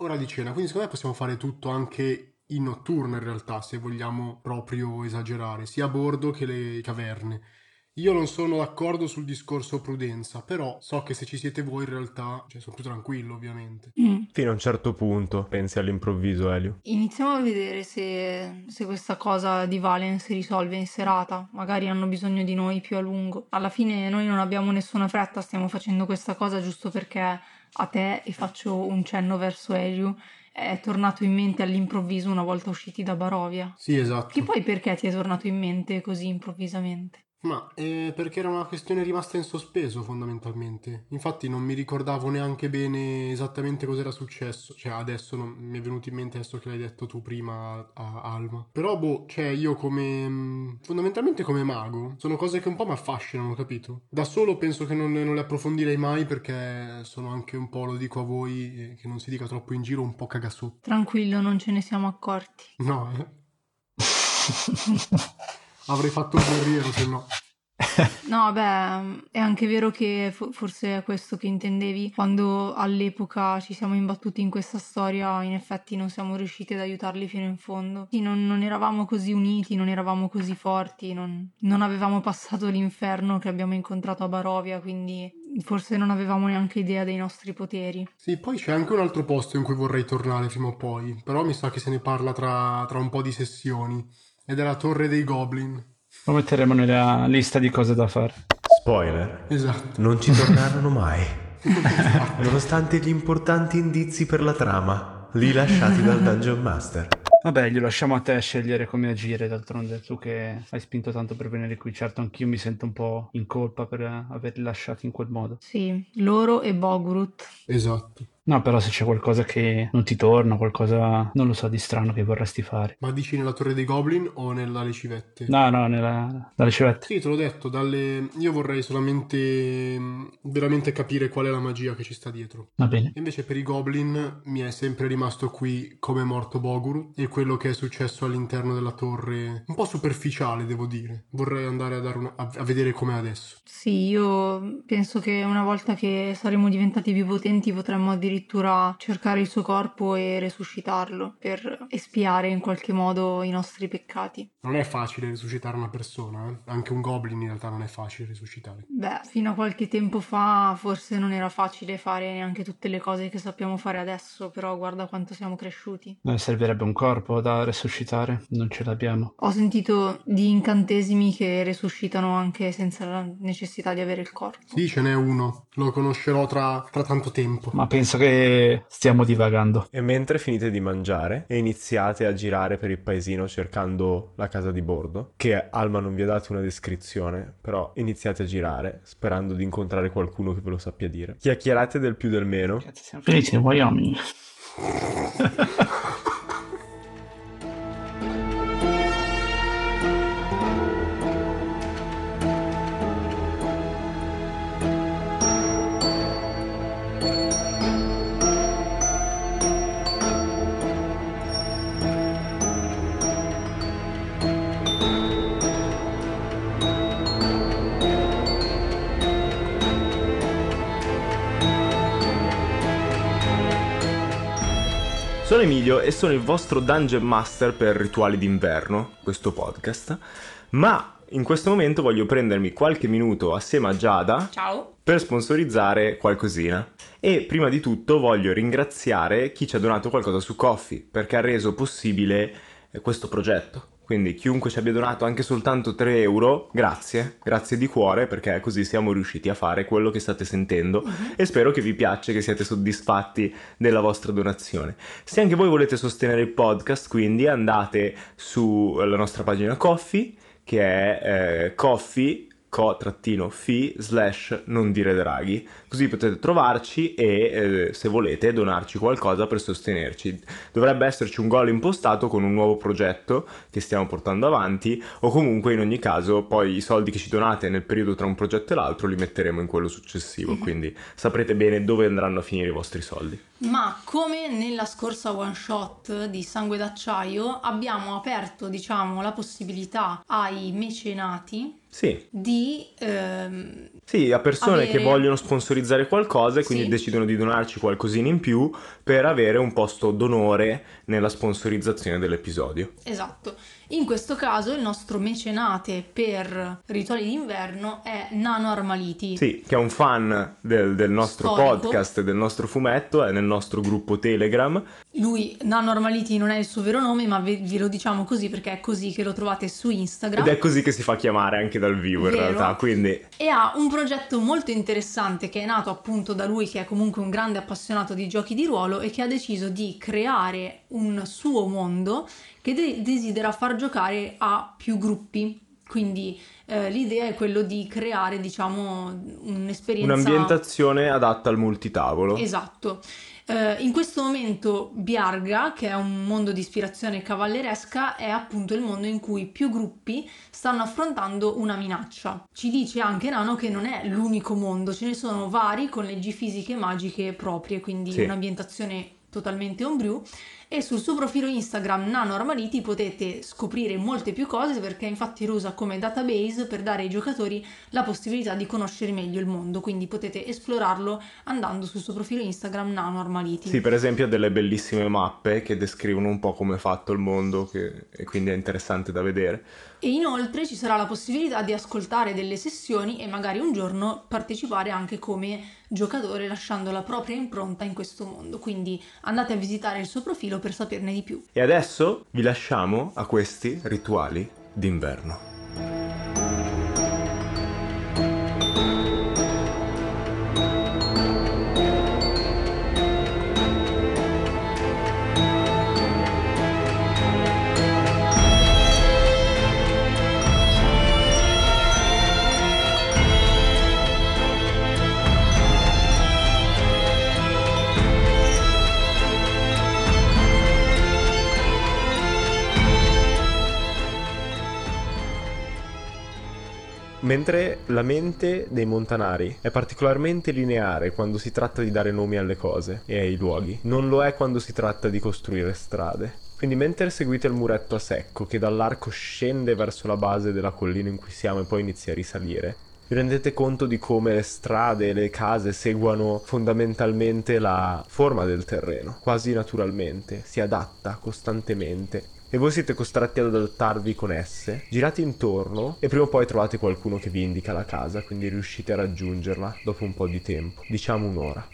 S2: Ora di cena, quindi secondo me possiamo fare tutto anche in notturna in realtà, se vogliamo proprio esagerare, sia a bordo che le caverne. Io non sono d'accordo sul discorso prudenza, però so che se ci siete voi in realtà, cioè sono più tranquillo ovviamente.
S3: Mm.
S1: Fino a un certo punto, pensi all'improvviso, Elio.
S3: Iniziamo a vedere se, se questa cosa di Valen si risolve in serata. Magari hanno bisogno di noi più a lungo. Alla fine noi non abbiamo nessuna fretta, stiamo facendo questa cosa giusto perché a te, e faccio un cenno verso Elio, è tornato in mente all'improvviso una volta usciti da Barovia.
S2: Sì, esatto.
S3: Che poi perché ti è tornato in mente così improvvisamente?
S2: Ma eh, perché era una questione rimasta in sospeso fondamentalmente. Infatti non mi ricordavo neanche bene esattamente cos'era successo. Cioè adesso non mi è venuto in mente adesso che l'hai detto tu prima a, Alma. Però boh, cioè io come... mh, fondamentalmente come mago, sono cose che un po' mi affascinano, capito? Da solo penso che non, non le approfondirei mai perché sono anche un po', lo dico a voi, eh, che non si dica troppo in giro, un po' cagasotto.
S3: Tranquillo, non ce ne siamo accorti.
S2: No, eh. (laughs) Avrei fatto il guerriero se no. (laughs)
S3: No, beh, è anche vero che fo- forse è questo che intendevi. Quando all'epoca ci siamo imbattuti in questa storia, in effetti non siamo riusciti ad aiutarli fino in fondo. Sì, non, non eravamo così uniti, non eravamo così forti, non, non avevamo passato l'inferno che abbiamo incontrato a Barovia, quindi forse non avevamo neanche idea dei nostri poteri.
S2: Sì, poi c'è anche un altro posto in cui vorrei tornare prima o poi, però mi sa che se ne parla tra, tra un po' di sessioni, è la Torre dei Goblin.
S4: Lo metteremo nella lista di cose da fare.
S1: Spoiler.
S2: Esatto.
S1: Non ci tornarono mai. Nonostante gli importanti indizi per la trama, lì lasciati dal Dungeon Master.
S4: Vabbè, glielo lasciamo a te scegliere come agire, d'altronde tu che hai spinto tanto per venire qui. Certo, anch'io mi sento un po' in colpa per averli lasciati in quel modo.
S3: Sì, loro e Bogrut.
S2: Esatto.
S4: No, però se c'è qualcosa che non ti torna, qualcosa, non lo so, di strano che vorresti fare.
S2: Ma dici nella Torre dei Goblin o nelle civette?
S4: No, no, nella, dalle civette.
S2: Sì, te l'ho detto, dalle... io vorrei solamente veramente capire qual è la magia che ci sta dietro.
S4: Va bene.
S2: Invece per i Goblin mi è sempre rimasto qui come è morto Boguru e quello che è successo all'interno della torre, un po' superficiale devo dire. Vorrei andare a, dare una- a- a vedere com'è adesso.
S3: Sì, io penso che una volta che saremo diventati più potenti potremmo addirittura cercare il suo corpo e resuscitarlo per espiare in qualche modo i nostri peccati.
S2: Non è facile risuscitare una persona, eh? anche un Goblin in realtà non è facile risuscitare.
S3: Beh, fino a qualche tempo fa forse non era facile fare neanche tutte le cose che sappiamo fare adesso, però guarda quanto siamo cresciuti.
S4: Eh, servirebbe un corpo da resuscitare, non ce l'abbiamo.
S3: Ho sentito di incantesimi che resuscitano anche senza la necessità di avere il corpo.
S2: Sì, ce n'è uno, lo conoscerò tra, tra tanto tempo.
S4: Ma penso che stiamo divagando.
S1: E mentre finite di mangiare e iniziate a girare per il paesino cercando la casa di bordo, che Alma non vi ha dato una descrizione, però iniziate a girare sperando di incontrare qualcuno che ve lo sappia dire. Chiacchierate del più del meno
S4: siamo in Wyoming. (laughs)
S1: Sono Emilio e sono il vostro Dungeon Master per Rituali d'inverno, questo podcast. Ma in questo momento voglio prendermi qualche minuto assieme a Giada
S3: Ciao.
S1: per sponsorizzare qualcosina. E prima di tutto voglio ringraziare chi ci ha donato qualcosa su Coffee perché ha reso possibile eh, questo progetto. Quindi chiunque ci abbia donato anche soltanto 3 euro, grazie, grazie di cuore perché così siamo riusciti a fare quello che state sentendo e spero che vi piaccia, che siate soddisfatti della vostra donazione. Se anche voi volete sostenere il podcast, quindi andate sulla nostra pagina Coffee che è eh, coffee co-fi slash non dire draghi. Così potete trovarci e eh, se volete donarci qualcosa per sostenerci. Dovrebbe esserci un goal impostato con un nuovo progetto che stiamo portando avanti o comunque in ogni caso poi i soldi che ci donate nel periodo tra un progetto e l'altro li metteremo in quello successivo. Quindi saprete bene dove andranno a finire i vostri soldi
S3: Ma come nella scorsa one shot di Sangue d'Acciaio abbiamo aperto, diciamo, la possibilità ai mecenati
S1: sì
S3: di ehm,
S1: Sì, a persone
S3: Avere-
S1: che vogliono sponsorizzare qualcosa e quindi
S3: Sì.
S1: decidono di donarci qualcosina in più per avere un posto d'onore nella sponsorizzazione dell'episodio.
S3: Esatto. In questo caso il nostro mecenate per rituali d'inverno è Nano Armaliti.
S1: Sì, che è un fan del, del nostro
S3: Storico.
S1: podcast del nostro fumetto, è nel nostro gruppo Telegram.
S3: Lui, Nano Armaliti, non è il suo vero nome, ma ve, ve lo diciamo così perché è così che lo trovate su Instagram.
S1: Ed è così che si fa chiamare anche dal vivo in
S3: Vero.
S1: realtà, quindi
S3: E ha un progetto molto interessante che è nato appunto da lui, che è comunque un grande appassionato di giochi di ruolo e che ha deciso di creare un suo mondo che de- desidera far giocare a più gruppi. Quindi eh, l'idea è quello di creare, diciamo, un'esperienza
S1: un'ambientazione adatta al multitavolo.
S3: Esatto. Eh, in questo momento Biarga, che è un mondo di ispirazione cavalleresca, è appunto il mondo in cui più gruppi stanno affrontando una minaccia. Ci dice anche Nano che non è l'unico mondo, ce ne sono vari con leggi fisiche e magiche proprie, quindi
S1: Sì.
S3: un'ambientazione totalmente homebrew e sul suo profilo Instagram Nano Armaliti potete scoprire molte più cose perché infatti lo usa come database per dare ai giocatori la possibilità di conoscere meglio il mondo, quindi potete esplorarlo andando sul suo profilo Instagram Nano Armaliti.
S1: Sì, per esempio ha delle bellissime mappe che descrivono un po' come è fatto il mondo che- e quindi è interessante da vedere.
S3: E inoltre ci sarà la possibilità di ascoltare delle sessioni e magari un giorno partecipare anche come giocatore lasciando la propria impronta in questo mondo. Quindi andate a visitare il suo profilo per saperne di più.
S1: E adesso vi lasciamo a questi rituali d'inverno. Mentre la mente dei montanari è particolarmente lineare quando si tratta di dare nomi alle cose e ai luoghi, non lo è quando si tratta di costruire strade. Quindi mentre seguite il muretto a secco che dall'arco scende verso la base della collina in cui siamo e poi inizia a risalire, vi rendete conto di come le strade e le case seguano fondamentalmente la forma del terreno, quasi naturalmente, si adatta costantemente e voi siete costretti ad adattarvi con esse. Girate intorno e prima o poi trovate qualcuno che vi indica la casa, quindi riuscite a raggiungerla dopo un po' di tempo, diciamo un'ora.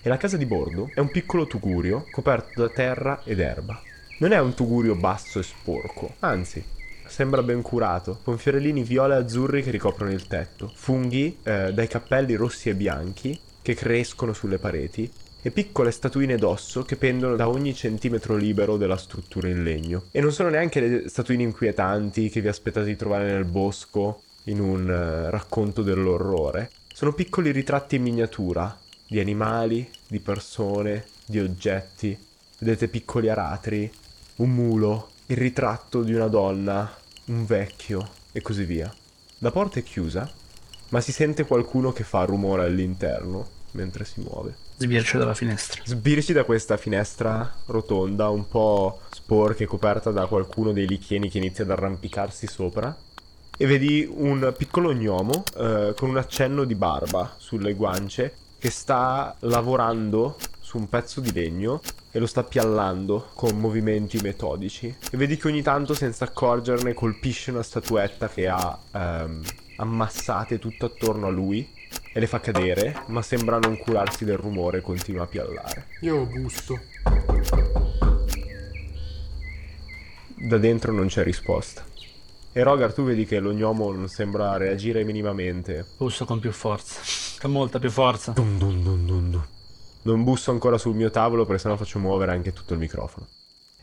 S1: E la casa di bordo è un piccolo tugurio coperto da terra ed erba. Non è un tugurio basso e sporco, anzi, sembra ben curato, con fiorellini viola e azzurri che ricoprono il tetto, funghi eh, dai cappelli rossi e bianchi che crescono sulle pareti e piccole statuine d'osso che pendono da ogni centimetro libero della struttura in legno. E non sono neanche le statuine inquietanti che vi aspettate di trovare nel bosco in un eh, racconto dell'orrore. Sono piccoli ritratti in miniatura di animali, di persone, di oggetti. Vedete piccoli aratri, un mulo, il ritratto di una donna, un vecchio e così via. La porta è chiusa, ma si sente qualcuno che fa rumore all'interno mentre si muove.
S4: Sbircio dalla finestra.
S1: Sbirci da questa finestra rotonda, un po' sporca e coperta da qualcuno dei lichieni che inizia ad arrampicarsi sopra. E vedi un piccolo gnomo eh, con un accenno di barba sulle guance che sta lavorando su un pezzo di legno e lo sta piallando con movimenti metodici. E vedi che ogni tanto, senza accorgerne, colpisce una statuetta che ha ehm, ammassate tutto attorno a lui e le fa cadere, ma sembra non curarsi del rumore e continua a piallare.
S2: Io busto.
S1: Da dentro non c'è risposta. E Rogar, tu vedi che lo gnomo non sembra reagire minimamente.
S4: Busso con più forza. Con molta più forza.
S1: Dun dun dun dun dun. Non busso ancora sul mio tavolo perché sennò faccio muovere anche tutto il microfono. (laughs)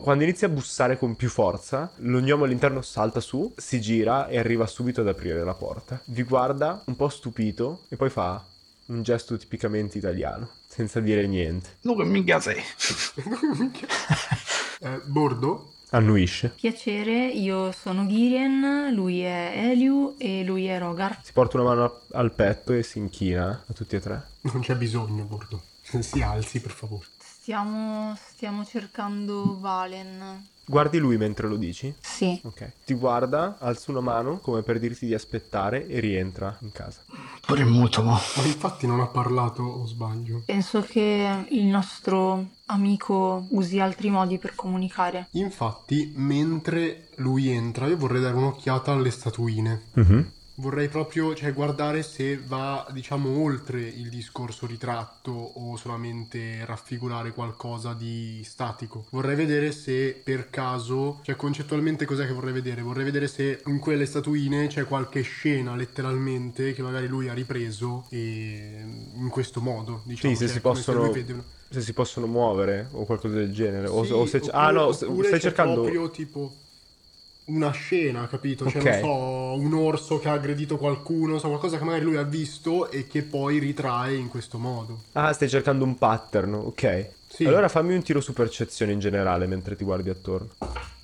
S1: Quando inizia a bussare con più forza, lo gnomo all'interno salta su, si gira e arriva subito ad aprire la porta. Vi guarda un po' stupito e poi fa un gesto tipicamente italiano, senza dire niente.
S4: Dunque, minchia sei. (laughs)
S2: Eh, bordo?
S1: Annuisce.
S3: Piacere, io sono Girien, lui è Eliu e lui è Rogar.
S1: Si porta una mano al petto e si inchina a tutti e tre.
S2: Non c'è bisogno, bordo. Si alzi, per favore.
S3: Stiamo, stiamo cercando Valen.
S1: Guardi lui mentre lo dici?
S3: Sì.
S1: Ok. Ti guarda, alza una mano come per dirti di aspettare e rientra in casa.
S4: Pure in muto, mo.
S2: Ma infatti non ha parlato o sbaglio?
S3: Penso che il nostro amico usi altri modi per comunicare.
S2: Infatti, mentre lui entra, io vorrei dare un'occhiata alle statuine.
S1: Mhm.
S2: Vorrei proprio, cioè, guardare se va, diciamo, oltre il discorso ritratto o solamente raffigurare qualcosa di statico. Vorrei vedere se per caso, cioè, concettualmente cos'è che vorrei vedere? Vorrei vedere se in quelle statuine c'è qualche scena, letteralmente, che magari lui ha ripreso e in questo modo, diciamo.
S1: Sì, se
S2: cioè,
S1: si possono- Se si possono muovere o qualcosa del genere. o,
S2: Sì,
S1: o se
S2: oppure-
S1: ah no, stai cercando...
S2: proprio tipo una scena, capito? Cioè,
S1: Ok.
S2: non so, un orso che ha aggredito qualcuno, so, qualcosa che magari lui ha visto e che poi ritrae in questo modo.
S1: Ah, stai cercando un pattern, ok.
S2: Sì.
S1: Allora fammi un tiro su percezione in generale mentre ti guardi attorno.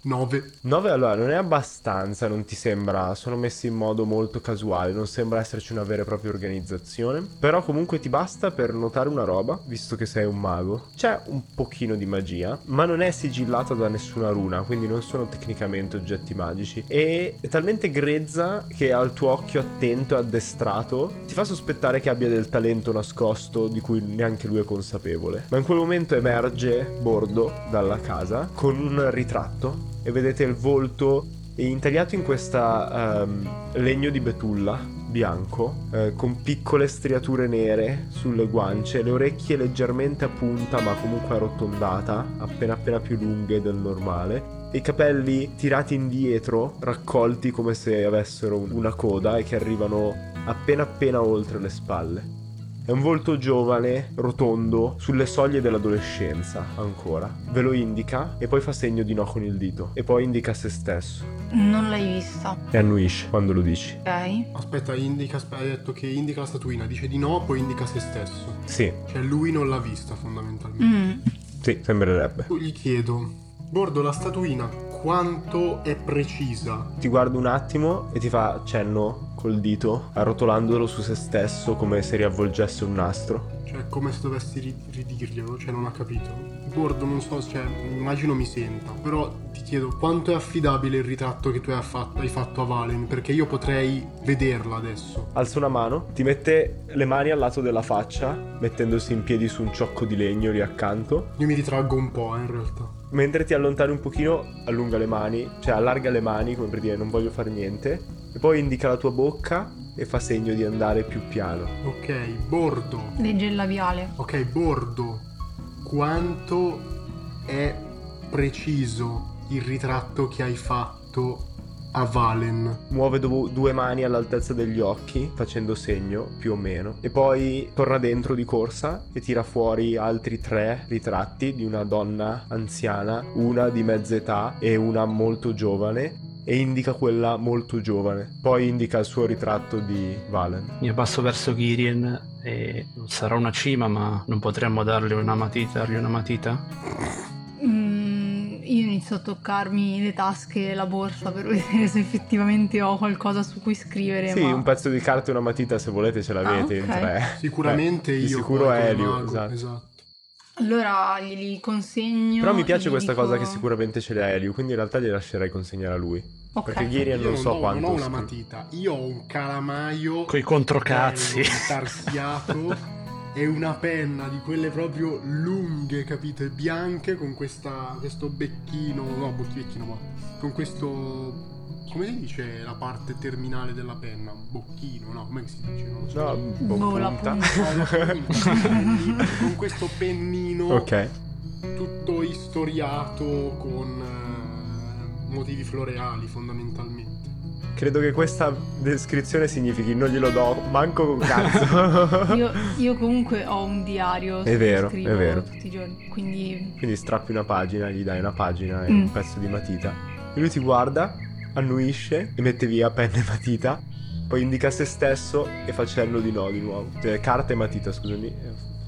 S2: 9.
S1: 9 allora non è abbastanza, non ti sembra, sono messi in modo molto casuale, non sembra esserci una vera e propria organizzazione, però comunque ti basta per notare una roba, visto che sei un mago. C'è un pochino di magia, ma non è sigillata da nessuna runa, quindi non sono tecnicamente oggetti magici e è talmente grezza che al tuo occhio attento e addestrato ti fa sospettare che abbia del talento nascosto di cui neanche lui è consapevole. Ma in quel momento emerge Bordo dalla casa con un ritratto e vedete il volto intagliato in questa ehm, legno di betulla bianco eh, con piccole striature nere sulle guance, le orecchie leggermente a punta ma comunque arrotondata, appena appena più lunghe del normale. I capelli tirati indietro, raccolti come se avessero un- una coda e che arrivano appena appena oltre le spalle. È un volto giovane, rotondo, sulle soglie dell'adolescenza ancora. Ve lo indica e poi fa segno di no con il dito. E poi indica se stesso.
S3: Non l'hai vista,
S1: E annuisce quando lo dici.
S3: ok?
S2: Aspetta, indica, aspe- hai detto che indica la statuina, dice di no, poi indica se stesso.
S1: Sì,
S2: Cioè lui non l'ha vista fondamentalmente.
S3: Mm.
S1: sì, sembrerebbe.
S2: Io Gli chiedo, Bordo, la statuina quanto è precisa?
S1: Ti guarda un attimo e ti fa cenno col dito, arrotolandolo su se stesso come se riavvolgesse un nastro.
S2: Cioè, come se dovessi ri- ridirglielo, cioè non ha capito. Bordo, non so, cioè, immagino mi senta, però ti chiedo quanto è affidabile il ritratto che tu hai fatto, hai fatto a Valen, perché io potrei vederla adesso.
S1: Alza una mano, ti mette le mani al lato della faccia, mettendosi in piedi su un ciocco di legno lì accanto.
S2: Io mi ritraggo un po', eh, in realtà.
S1: Mentre ti allontani un pochino, allunga le mani, cioè allarga le mani come per dire non voglio fare niente, e poi indica la tua bocca e fa segno di andare più piano.
S2: Ok, Bordo.
S3: Legge il labiale.
S2: Ok, Bordo. Quanto è preciso il ritratto che hai fatto a Valen?
S1: Muove do- due mani all'altezza degli occhi, facendo segno, più o meno, e poi torna dentro di corsa e tira fuori altri tre ritratti di una donna anziana, una di mezza età e una molto giovane, e indica quella molto giovane. Poi indica il suo ritratto di Valen.
S4: Mi abbasso verso Girien e non sarà una cima, ma non potremmo darle una matita, dargli una matita?
S3: Mm, io inizio a toccarmi le tasche e la borsa per vedere se effettivamente ho qualcosa su cui scrivere.
S1: Sì,
S3: ma...
S1: un pezzo di carta e una matita se volete ce l'avete
S3: Ah,
S1: in
S3: ok.
S1: tre.
S2: Sicuramente
S1: Eh, di
S2: io.
S1: sicuro
S2: poi come
S1: Elio,
S2: mago,
S1: esatto.
S3: Allora glieli consegno.
S1: Però mi piace questa
S3: dico-
S1: cosa che sicuramente ce l'ha Elio, quindi in realtà gli lascerei consegnare a lui.
S3: Ok.
S1: Perché Girian
S2: Io
S1: non so
S2: ho,
S1: quanto...
S2: non ho una matita, io ho un calamaio
S4: Coi controcazzi.
S2: bello, intarsiato è (laughs) una penna di quelle proprio lunghe, capite? Bianche con questa, questo becchino, no, becchino, ma con questo come si dice la parte terminale della penna? Bocchino, no? Come si dice? Non lo so.
S1: No, punta.
S2: No, la punta. con questo pennino
S1: Ok.
S2: tutto istoriato con eh, motivi floreali fondamentalmente.
S1: Credo che questa descrizione significhi non glielo do manco con cazzo. (laughs)
S3: Io, (laughs) io comunque ho un diario.
S1: È vero,
S3: scrivo
S1: è vero.
S3: Tutti i giorni. Quindi.
S1: Quindi strappi una pagina, gli dai una pagina e
S3: Mm.
S1: un pezzo di matita. E lui ti guarda, annuisce e mette via penna e matita. Poi indica se stesso e fa cenno di no di nuovo. Cioè, carta e matita, scusami. e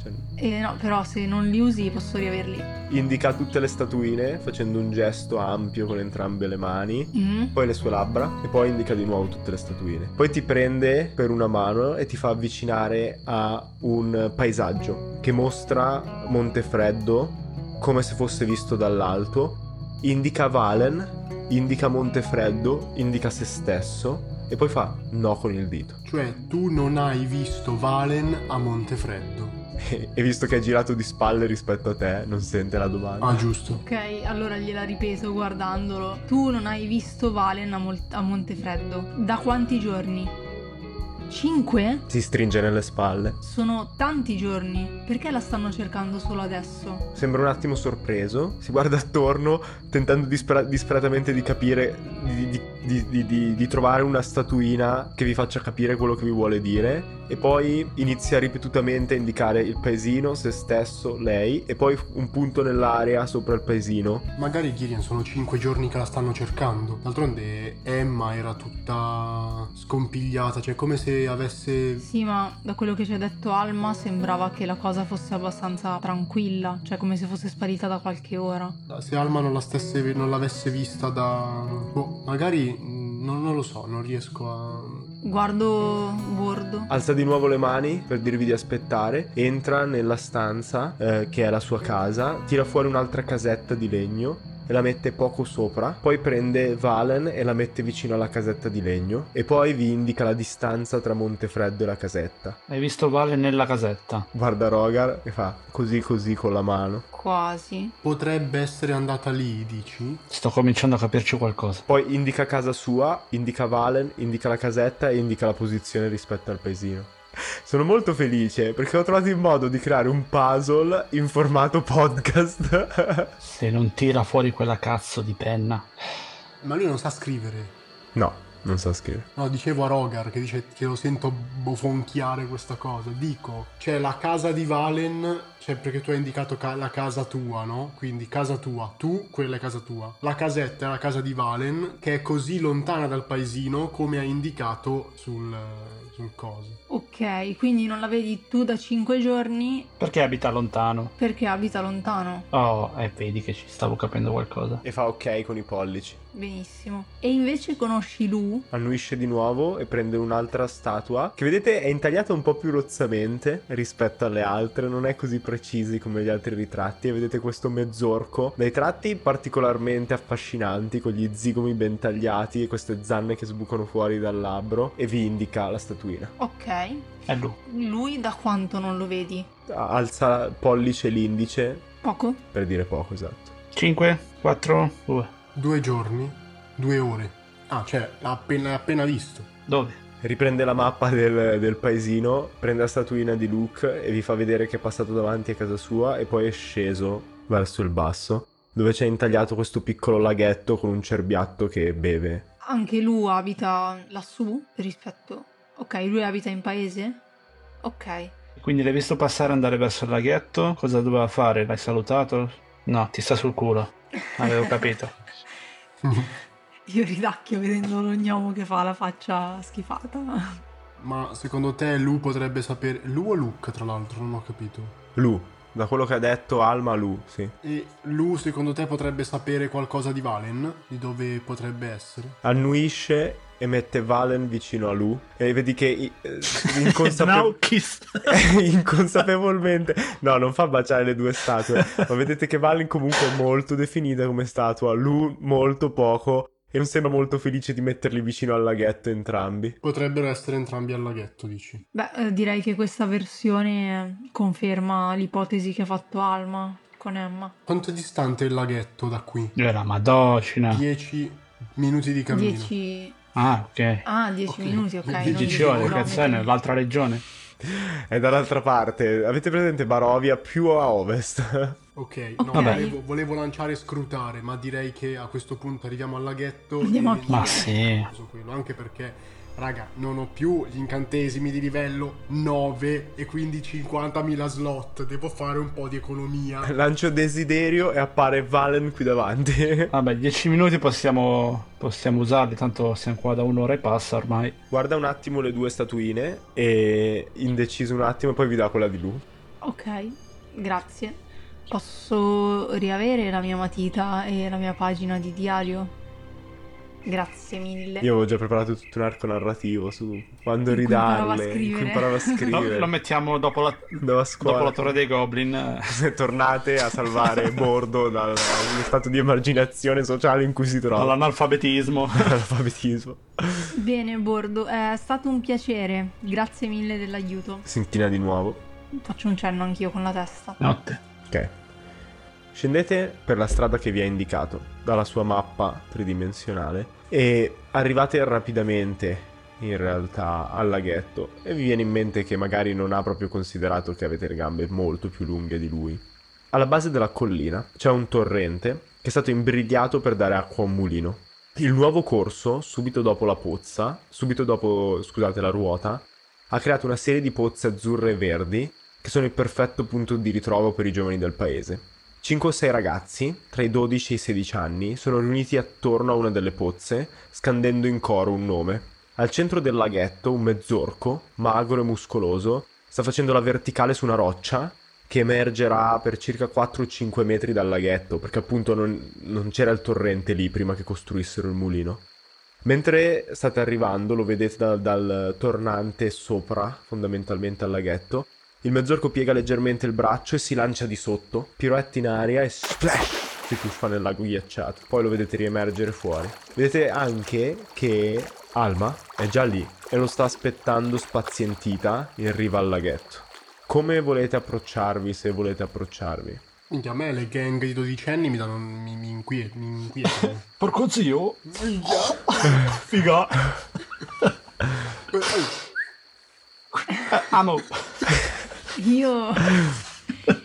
S1: cenno.
S3: Eh, no, però se non li usi posso riaverli.
S1: Indica tutte le statuine facendo un gesto ampio con entrambe le mani.
S3: Mm.
S1: Poi le sue labbra e poi indica di nuovo tutte le statuine. Poi ti prende per una mano e ti fa avvicinare a un paesaggio che mostra Montefreddo come se fosse visto dall'alto. Indica Valen, indica Montefreddo, indica se stesso e poi fa no con il dito.
S2: Cioè, tu non hai visto Valen a Montefreddo. (laughs)
S1: E visto che è girato di spalle rispetto a te, non sente la domanda.
S2: Ah, giusto.
S3: Ok, allora gliela ripeto guardandolo. Tu non hai visto Valen a, Mol- a Montefreddo. Da quanti giorni? Cinque?
S1: Si stringe nelle spalle.
S3: Sono tanti giorni. Perché la stanno cercando solo adesso?
S1: Sembra un attimo sorpreso, si guarda attorno tentando dispera- disperatamente di capire, di- di- di- di trovare una statuina che vi faccia capire quello che vi vuole dire e poi inizia ripetutamente a indicare il paesino, se stesso, lei e poi un punto nell'area sopra il paesino.
S2: Magari Gideon sono cinque giorni che la stanno cercando. D'altronde Emma era tutta scompigliata, cioè come se avesse...
S3: Sì, ma da quello che ci ha detto Alma sembrava che la cosa fosse abbastanza tranquilla, cioè come se fosse sparita da qualche ora.
S2: Se Alma non, la stesse, non l'avesse vista da... Boh, magari... mh, Non, non lo so, non riesco a...
S3: Guardo bordo.
S1: Alza di nuovo le mani per dirvi di aspettare, entra nella stanza eh, che è la sua casa, tira fuori un'altra casetta di legno e la mette poco sopra, poi prende Valen e la mette vicino alla casetta di legno e poi vi indica la distanza tra Montefreddo e la casetta.
S4: Hai visto Vale nella casetta?
S1: Guarda Rogar e fa così così con la mano.
S3: Quasi.
S2: Potrebbe essere andata lì, dici?
S4: Sto cominciando a capirci qualcosa.
S1: Poi indica casa sua, indica Valen, indica la casetta e indica la posizione rispetto al paesino. Sono molto felice perché ho trovato il modo di creare un puzzle in formato podcast.
S4: Se non tira fuori quella cazzo di penna.
S2: Ma lui non sa scrivere.
S1: no, non sa scrivere.
S2: No, dicevo a Rogar che dice che lo sento bofonchiare questa cosa. Dico, c'è la casa di Valen, cioè perché tu hai indicato ca- la casa tua, no? Quindi casa tua, tu, quella è casa tua. La casetta è la casa di Valen, che è così lontana dal paesino come hai indicato sul, sul coso.
S3: Ok, quindi non la vedi tu da 5 giorni
S4: Perché abita lontano?
S3: perché abita lontano.
S4: Oh, eh, vedi che ci stavo capendo qualcosa.
S1: E fa ok con i pollici.
S3: Benissimo. E invece conosci Lu?
S1: Annuisce di nuovo e prende un'altra statua che vedete è intagliata un po' più rozzamente rispetto alle altre, non è così precisi come gli altri ritratti e vedete questo mezzorco dai tratti particolarmente affascinanti con gli zigomi ben tagliati e queste zanne che sbucano fuori dal labbro e vi indica la statuina.
S3: Ok.
S4: È lui.
S3: Lui da quanto non lo vedi?
S1: Alza pollice e l'indice
S3: Poco?
S1: per dire poco, esatto.
S4: 5, 4, 2.
S2: Due giorni, due ore. Ah, cioè, l'ha appena, appena visto.
S4: Dove?
S1: Riprende la mappa del, del paesino, prende la statuina di Luke e vi fa vedere che è passato davanti a casa sua e poi è sceso verso il basso, dove c'è intagliato questo piccolo laghetto con un cerbiatto che beve.
S3: Anche lui abita lassù rispetto... Ok, lui abita in paese? Ok.
S4: Quindi l'hai visto passare e andare verso il laghetto? Cosa doveva fare? L'hai salutato? No, ti sta sul culo. Avevo capito. (laughs) (laughs)
S3: Io ridacchio vedendo lo gnomo che fa la faccia schifata.
S2: Ma secondo te Lu potrebbe sapere... Lu o Luke, tra l'altro, non ho capito.
S1: Lu, da quello che ha detto Alma, Lu, sì.
S2: E Lu, secondo te, potrebbe sapere qualcosa di Valen? Di dove potrebbe essere?
S1: Annuisce e mette Valen vicino a Lu e vedi che eh, inconsape- (laughs) inconsapevolmente no non fa baciare le due statue ma vedete che Valen comunque è molto definita come statua Lu molto poco E non sembra molto felice di metterli vicino al laghetto entrambi.
S2: Potrebbero essere entrambi al laghetto, dici?
S3: Beh, eh, direi che questa versione conferma l'ipotesi che ha fatto Alma con Emma.
S2: Quanto è distante il laghetto da qui?
S4: Era Madocina.
S2: 10 minuti di cammino.
S3: 10...
S4: Ah, ok.
S3: Ah, 10
S2: Ok.
S3: minuti, ok. non
S2: 10
S4: 10
S3: 10
S4: ore, cazzo è nell'altra regione? (laughs)
S1: È dall'altra parte. Avete presente Barovia più a ovest? (laughs)
S2: Ok, no,
S4: Vabbè.
S2: volevo, volevo lanciare e scrutare, ma direi che a questo punto arriviamo al laghetto.
S3: Andiamo a.
S4: Ma sì.
S2: Quello, anche perché, raga, non ho più gli incantesimi di livello 9 e quindi 50.000 slot. Devo fare un po' di economia. (laughs)
S1: Lancio desiderio e appare Valen qui davanti. (laughs)
S4: Vabbè, 10 minuti possiamo, possiamo usarli, tanto siamo qua da un'ora e passa ormai.
S1: Guarda un attimo le due statuine e indeciso un attimo e poi vi dà quella di Lu.
S3: Ok, grazie. Posso riavere la mia matita e la mia pagina di diario? Grazie mille.
S1: Io avevo già preparato tutto un arco narrativo su quando
S3: In cui imparavo a
S1: ridarle, cui
S3: scrivere.
S1: imparava a
S4: No,
S1: scrivere.
S4: lo mettiamo dopo la, dopo la torre dei Goblin. (laughs)
S1: Tornate a salvare (laughs) Bordo dal- dallo stato di emarginazione sociale in cui si trova.
S4: All'analfabetismo.
S1: L'alfabetismo. (laughs)
S3: Bene, Bordo, è stato un piacere. Grazie mille dell'aiuto.
S1: Si inchina di nuovo.
S3: Faccio un cenno anch'io con la testa.
S4: Notte.
S1: Ok. Scendete per la strada che vi ha indicato dalla sua mappa tridimensionale e arrivate rapidamente in realtà al laghetto e vi viene in mente che magari non ha proprio considerato che avete le gambe molto più lunghe di lui. Alla base della collina c'è un torrente che è stato imbrigliato per dare acqua a un mulino. Il nuovo corso, subito dopo la pozza, subito dopo, scusate, la ruota, ha creato una serie di pozze azzurre e verdi che sono il perfetto punto di ritrovo per i giovani del paese. 5 o 6 ragazzi, tra i 12 e i 16 anni, sono riuniti attorno a una delle pozze, scandendo in coro un nome. Al centro del laghetto, un mezzorco, magro e muscoloso, sta facendo la verticale su una roccia che emergerà per circa 4-5 metri dal laghetto, perché appunto non, non c'era il torrente lì prima che costruissero il mulino. Mentre state arrivando, lo vedete dal, dal tornante sopra, fondamentalmente al laghetto, il mezzorco piega leggermente il braccio e si lancia di sotto, piroetta in aria e splash! Si tuffa nel lago ghiacciato. Poi lo vedete riemergere fuori. Vedete anche che Alma è già lì e lo sta aspettando spazientita in riva al laghetto. Come volete approcciarvi se volete approcciarvi?
S2: Minchia, a me le gang di 12 anni mi danno. mi, mi inquiet- mi inquietano. (laughs)
S4: Porco zio. (laughs) Figa. (laughs) Amo.
S3: Io,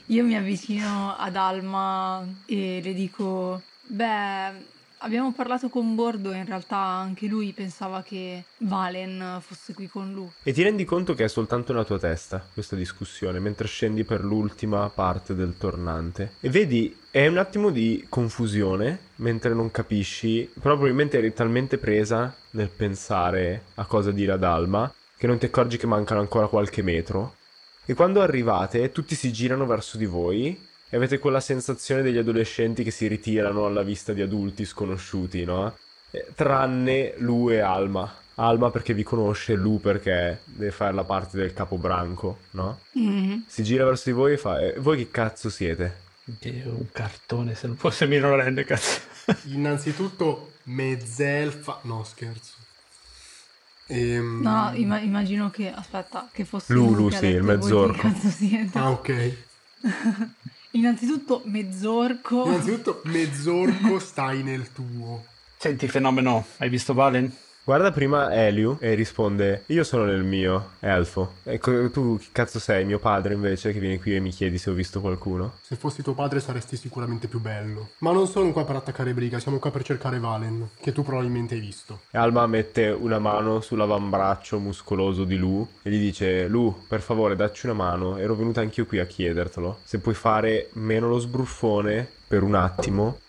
S3: io mi avvicino ad Alma e le dico: Beh, abbiamo parlato con Bordo e in realtà anche lui pensava che Valen fosse qui con lui.
S1: E ti rendi conto che è soltanto nella tua testa questa discussione mentre scendi per l'ultima parte del tornante. E vedi, è un attimo di confusione mentre non capisci, però probabilmente eri talmente presa nel pensare a cosa dire ad Alma che non ti accorgi che mancano ancora qualche metro. E quando arrivate, tutti si girano verso di voi e avete quella sensazione degli adolescenti che si ritirano alla vista di adulti sconosciuti, no? Eh, Tranne Lu e Alma. Alma perché vi conosce, Lu perché deve fare la parte del capobranco, no?
S3: Mhm.
S1: Si gira verso di voi e fa: "E voi che cazzo siete?
S4: Dio, un cartone se non fosse minorenne, cazzo.
S2: Innanzitutto, mezzelfa. No, scherzo. Ehm,
S3: No, imma- immagino che. Aspetta, che fosse.
S1: Lu,
S3: lui
S1: Lu,
S3: che ha
S1: sì, il
S3: detto, "Voi
S1: mezzorco."
S3: che cazzo siete?"
S2: Ah, ok. (laughs)
S3: Innanzitutto, mezzorco.
S2: Innanzitutto, mezzorco (laughs) stai nel tuo.
S4: Senti, fenomeno, hai visto Valen?
S1: Guarda prima Eliu e risponde: Io sono nel mio elfo. Ecco, tu chi cazzo sei? Mio padre invece che vieni qui e mi chiedi se ho visto qualcuno?
S2: Se fossi tuo padre saresti sicuramente più bello. Ma non sono qua per attaccare Briga, siamo qua per cercare Valen, che tu probabilmente hai visto.
S1: E Alma mette una mano sull'avambraccio muscoloso di Lu e gli dice: Lu, per favore, dacci una mano. Ero venuta anch'io qui a chiedertelo. Se puoi fare meno lo sbruffone per un attimo.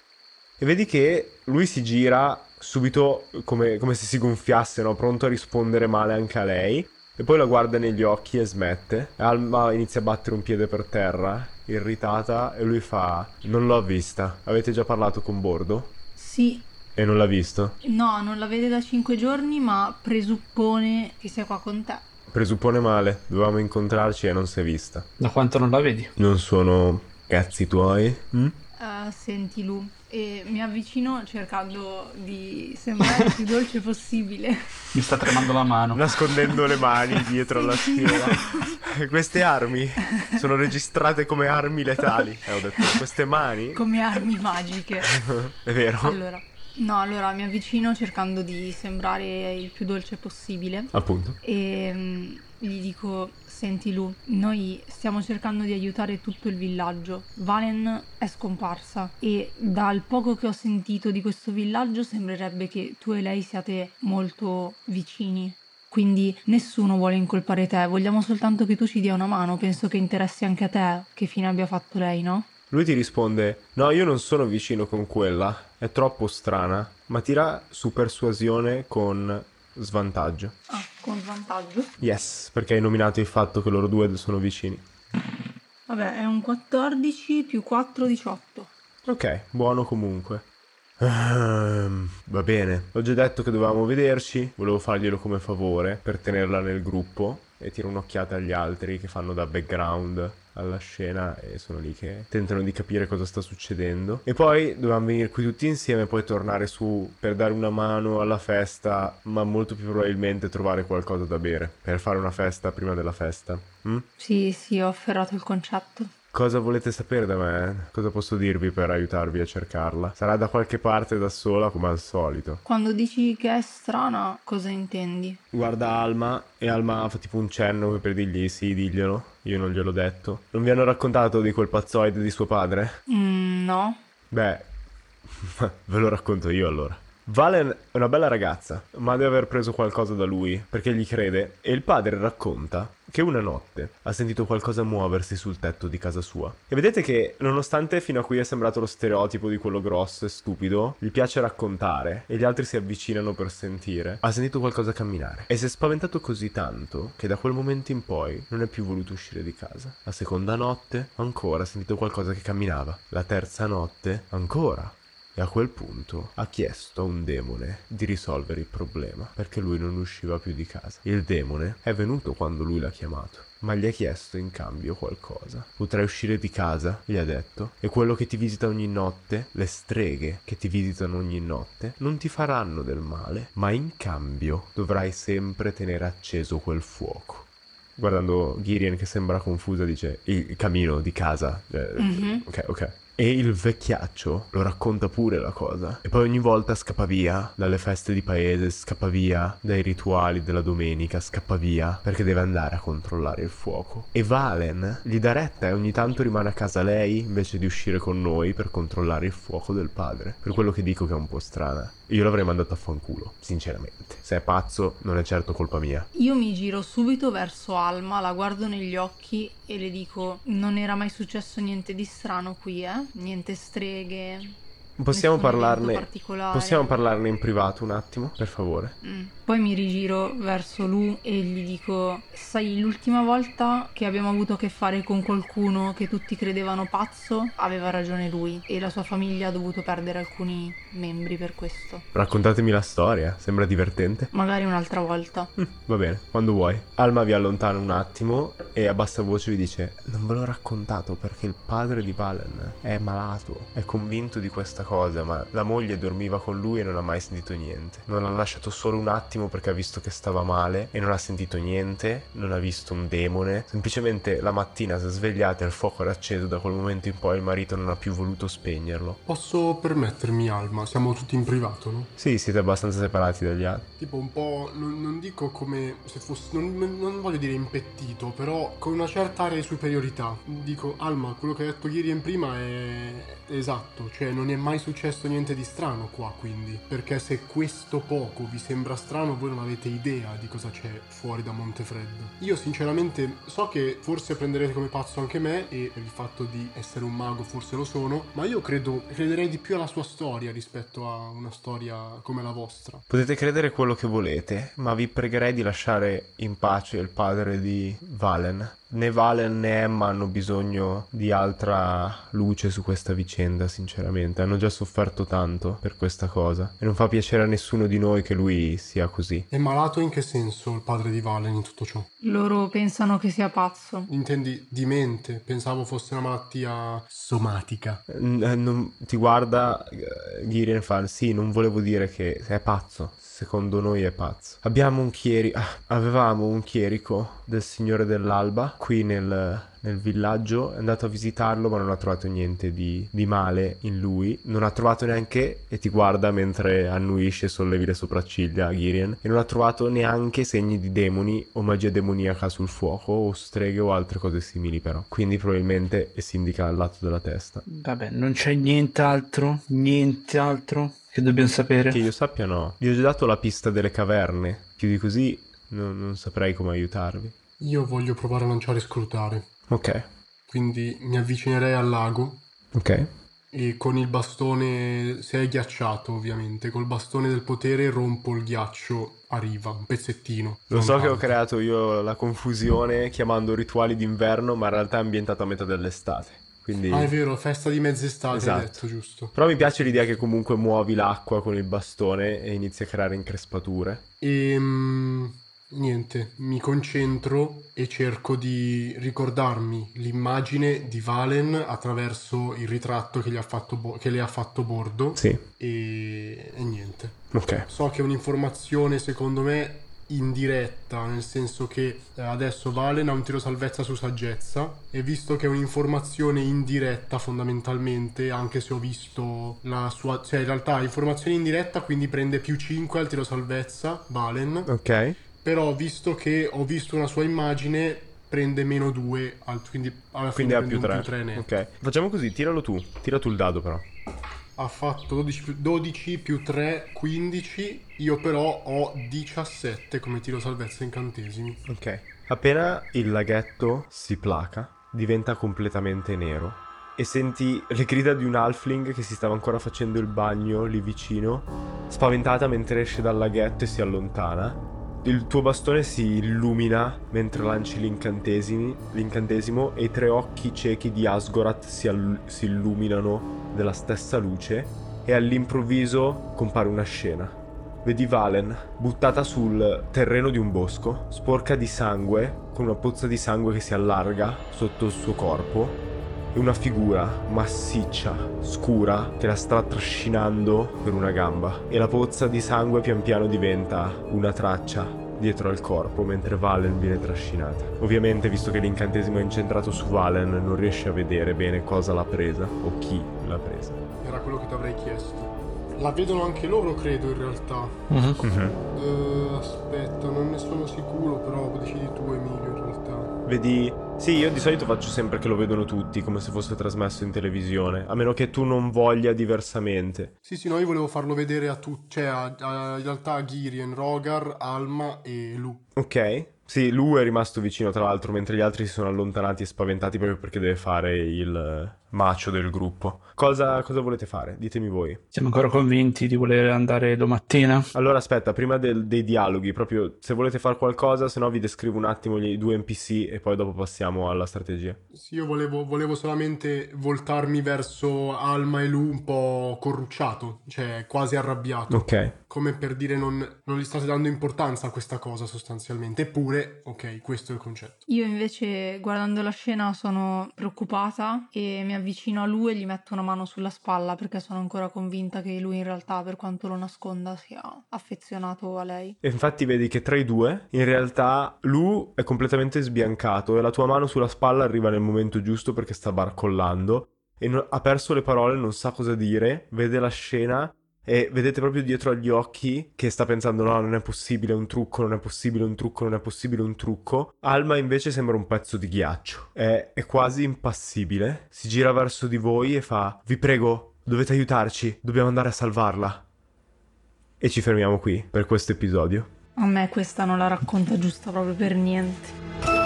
S1: E vedi che lui si gira subito come, come se si gonfiasse, no? pronto a rispondere male anche a lei. E poi la guarda negli occhi e smette. E Alma inizia a battere un piede per terra, irritata, e lui fa: Non l'ho vista. Avete già parlato con Bordo?
S3: Sì,
S1: E non l'ha visto?
S3: no, non la vede da 5 giorni, ma presuppone che sia qua con te.
S1: Presuppone male, dovevamo incontrarci e non si è vista.
S4: Da quanto non la vedi?
S1: Non sono cazzi tuoi? mm?
S3: Uh, senti Lu e mi avvicino cercando di sembrare il più dolce possibile.
S4: Mi sta tremando la mano.
S1: Nascondendo le mani dietro alla schiena. Queste armi sono registrate come armi letali. Eh, ho detto, queste mani...
S3: Come armi magiche. (laughs)
S1: È vero.
S3: Allora, No, allora mi avvicino cercando di sembrare il più dolce possibile.
S1: Appunto.
S3: E um, gli dico: Senti, Lu, noi stiamo cercando di aiutare tutto il villaggio. Valen è scomparsa e dal poco che ho sentito di questo villaggio sembrerebbe che tu e lei siate molto vicini. Quindi nessuno vuole incolpare te, vogliamo soltanto che tu ci dia una mano. Penso che interessi anche a te che fine abbia fatto lei, no?
S1: Lui ti risponde: No, io non sono vicino con quella, è troppo strana, ma tira su persuasione con svantaggio.
S3: Ah, con svantaggio?
S1: Yes, perché hai nominato il fatto che loro due sono vicini.
S3: Vabbè, è un 14 più 4, 18.
S1: Ok, buono comunque. Uh, va bene, ho già detto che dovevamo vederci, volevo farglielo come favore per tenerla nel gruppo e tiro un'occhiata agli altri che fanno da background alla scena e sono lì che tentano di capire cosa sta succedendo. E poi dovevamo venire qui tutti insieme e poi tornare su per dare una mano alla festa, ma molto più probabilmente trovare qualcosa da bere per fare una festa prima della festa. Mm?
S3: Sì, sì, ho afferrato il concetto.
S1: Cosa volete sapere da me? Cosa posso dirvi per aiutarvi a cercarla? Sarà da qualche parte da sola come al solito.
S3: Quando dici che è strana, cosa intendi?
S1: Guarda Alma e Alma fa tipo un cenno per dirgli sì, diglielo. Io non gliel'ho detto. Non vi hanno raccontato di quel pazzoide di suo padre?
S3: Mm, no.
S1: Beh, (laughs) ve lo racconto io allora. Valen è una bella ragazza, ma deve aver preso qualcosa da lui, perché gli crede, e il padre racconta che una notte ha sentito qualcosa muoversi sul tetto di casa sua. E vedete che, nonostante fino a qui è sembrato lo stereotipo di quello grosso e stupido, gli piace raccontare e gli altri si avvicinano per sentire, ha sentito qualcosa camminare. E si è spaventato così tanto che da quel momento in poi non è più voluto uscire di casa. La seconda notte, ancora ha sentito qualcosa che camminava. La terza notte, ancora e a quel punto ha chiesto a un demone di risolvere il problema perché lui non usciva più di casa. Il demone è venuto quando lui l'ha chiamato, ma gli ha chiesto in cambio qualcosa. Potrai uscire di casa, gli ha detto, e quello che ti visita ogni notte, le streghe che ti visitano ogni notte, non ti faranno del male, ma in cambio dovrai sempre tenere acceso quel fuoco guardando Girian che sembra confusa, dice il camino di casa. mm-hmm. Ok, ok. E il vecchiaccio lo racconta pure la cosa. E poi ogni volta scappa via dalle feste di paese, scappa via dai rituali della domenica, scappa via perché deve andare a controllare il fuoco. E Valen gli dà retta e ogni tanto rimane a casa lei invece di uscire con noi per controllare il fuoco del padre. Per quello che dico che è un po' strana. Io l'avrei mandato a fanculo, sinceramente. Se è pazzo, non è certo colpa mia.
S3: Io mi giro subito verso Alma, la guardo negli occhi e le dico: Non era mai successo niente di strano qui, eh? Niente streghe.
S1: Possiamo parlarne, possiamo parlarne in privato un attimo, per favore?
S3: Mm. Poi mi rigiro verso lui e gli dico: Sai, l'ultima volta che abbiamo avuto a che fare con qualcuno che tutti credevano pazzo, aveva ragione lui e la sua famiglia ha dovuto perdere alcuni membri per questo.
S1: Raccontatemi la storia, sembra divertente.
S3: Magari un'altra volta.
S1: Mm, va bene, quando vuoi. Alma vi allontana un attimo e a bassa voce vi dice: Non ve l'ho raccontato perché il padre di Valen è malato, è convinto di questa cosa, ma la moglie dormiva con lui e non ha mai sentito niente. Non l'ha lasciato solo un attimo perché ha visto che stava male e non ha sentito niente, non ha visto un demone. Semplicemente la mattina si è svegliata e il fuoco era acceso, da quel momento in poi il marito non ha più voluto spegnerlo.
S2: Posso permettermi, Alma? Siamo tutti in privato, no?
S1: Sì, siete abbastanza separati dagli altri.
S2: Tipo un po', non, non dico come se fosse, non, non, voglio dire impettito, però con una certa area di superiorità. Dico, Alma, quello che ha detto Girian prima è esatto, cioè non è mai successo niente di strano qua, quindi. Perché se questo poco vi sembra strano voi non avete idea di cosa c'è fuori da Montefreddo. Io sinceramente so che forse prenderete come pazzo anche me e per il fatto di essere un mago forse lo sono, ma io credo, crederei di più alla sua storia rispetto a una storia come la vostra.
S1: Potete credere quello che volete, ma vi pregherei di lasciare in pace il padre di Valen né Valen né Emma hanno bisogno di altra luce su questa vicenda, sinceramente. Hanno già sofferto tanto per questa cosa. E non fa piacere a nessuno di noi che lui sia così.
S2: È malato in che senso il padre di Valen in tutto ciò?
S3: Loro pensano che sia pazzo.
S2: Intendi di mente? Pensavo fosse una malattia somatica.
S1: N- eh, non- ti guarda eh, Ghirin e fa: Sì, non volevo dire che è pazzo. Secondo noi è pazzo. Abbiamo un chierico. avevamo un chierico del Signore dell'Alba qui nel, nel villaggio. È andato a visitarlo, ma non ha trovato niente di, di male in lui. Non ha trovato neanche. E ti guarda mentre annuisce e sollevi le sopracciglia a Girian. E non ha trovato neanche segni di demoni o magia demoniaca sul fuoco, o streghe o altre cose simili, però. Quindi probabilmente si indica al lato della testa.
S4: Vabbè, non c'è nient'altro, nient'altro che dobbiamo sapere.
S1: Che io sappia no. Vi ho già dato la pista delle caverne. Più di così non, non saprei come aiutarvi.
S2: Io voglio provare a lanciare scrutare.
S1: Ok,
S2: Quindi mi avvicinerei al lago
S1: ok.
S2: e con il bastone, se è ghiacciato ovviamente, col bastone del potere rompo il ghiaccio a riva, un pezzettino.
S1: Lo so che ho
S2: tanto.
S1: creato io la confusione chiamando rituali d'inverno, ma in realtà è ambientato a metà dell'estate. Quindi...
S2: Ah, è vero, festa di mezz'estate
S1: Esatto.
S2: detto, giusto.
S1: Però mi piace l'idea che comunque muovi l'acqua con il bastone e inizi a creare increspature.
S2: E mm, niente, mi concentro e cerco di ricordarmi l'immagine di Valen attraverso il ritratto che, gli ha fatto Bo- che le ha fatto Bordo
S1: Sì,
S2: e, e niente.
S1: ok.
S2: So che è un'informazione secondo me indiretta, nel senso che eh, adesso Valen ha un tiro salvezza su saggezza e visto che è un'informazione indiretta fondamentalmente, anche se ho visto la sua... cioè in realtà informazione indiretta quindi prende più 5 al tiro salvezza Valen,
S1: Ok,
S2: però visto che ho visto una sua immagine prende meno 2, quindi alla
S1: quindi
S2: fine
S1: ha più
S2: prende
S1: 3.
S2: un più 3 netto.
S1: Ok, facciamo così, tiralo tu. Tira tu il dado però.
S2: Ha fatto 12 più, 12 più 3, 15. Io però ho 17 come tiro salvezza incantesimi.
S1: Ok. Appena il laghetto si placa, diventa completamente nero. E senti le grida di un halfling che si stava ancora facendo il bagno lì vicino, spaventata mentre esce dal laghetto e si allontana. Il tuo bastone si illumina mentre lanci l'incantesimo e i tre occhi ciechi di Asgorat si, all- si illuminano della stessa luce e all'improvviso compare una scena. Vedi Valen buttata sul terreno di un bosco, sporca di sangue, con una pozza di sangue che si allarga sotto il suo corpo, e una figura massiccia, scura, che la sta trascinando per una gamba. E la pozza di sangue pian piano diventa una traccia dietro al corpo mentre Valen viene trascinata. Ovviamente, visto che l'incantesimo è incentrato su Valen, non riesce a vedere bene cosa l'ha presa o chi l'ha presa.
S2: Era quello che ti avrei chiesto. La vedono anche loro, credo, in realtà. Eh, aspetta, non ne sono sicuro, però decidi tu, Emilio, in realtà.
S1: Vedi? Sì, io di solito faccio sempre che lo vedono tutti, come se fosse trasmesso in televisione, a meno che tu non voglia diversamente.
S2: Sì, sì, no, io volevo farlo vedere a tutti, cioè a, a- in realtà a Girien, Rogar, Alma e Lu.
S1: Ok. Sì, Lu è rimasto vicino tra l'altro, mentre gli altri si sono allontanati e spaventati proprio perché deve fare il eh, macio del gruppo. Cosa, cosa volete fare? Ditemi voi.
S4: Siamo ancora convinti di voler andare domattina?
S1: Allora aspetta, prima del- dei dialoghi, proprio se volete fare qualcosa, se no vi descrivo un attimo gli due NPC e poi dopo passiamo alla strategia.
S2: Sì, io volevo, volevo solamente voltarmi verso Alma e Lu un po' corrucciato, cioè quasi arrabbiato.
S1: Ok.
S2: Come per dire non, non gli state dando importanza a questa cosa sostanzialmente. Eppure, ok, questo è il concetto.
S3: Io invece, guardando la scena, sono preoccupata e mi avvicino a lui e gli metto una mano sulla spalla perché sono ancora convinta che lui in realtà, per quanto lo nasconda, sia affezionato a lei.
S1: E infatti vedi che tra i due, in realtà, Lu è completamente sbiancato e la tua mano sulla spalla arriva nel momento giusto perché sta barcollando e no- ha perso le parole, non sa cosa dire, vede la scena e vedete proprio dietro agli occhi che sta pensando no, non è possibile un trucco, non è possibile un trucco, non è possibile un trucco. Alma invece sembra un pezzo di ghiaccio, è, è quasi impassibile, si gira verso di voi e fa vi prego, dovete aiutarci, dobbiamo andare a salvarla. E ci fermiamo qui per questo episodio.
S3: A me questa non la racconta giusta proprio per niente.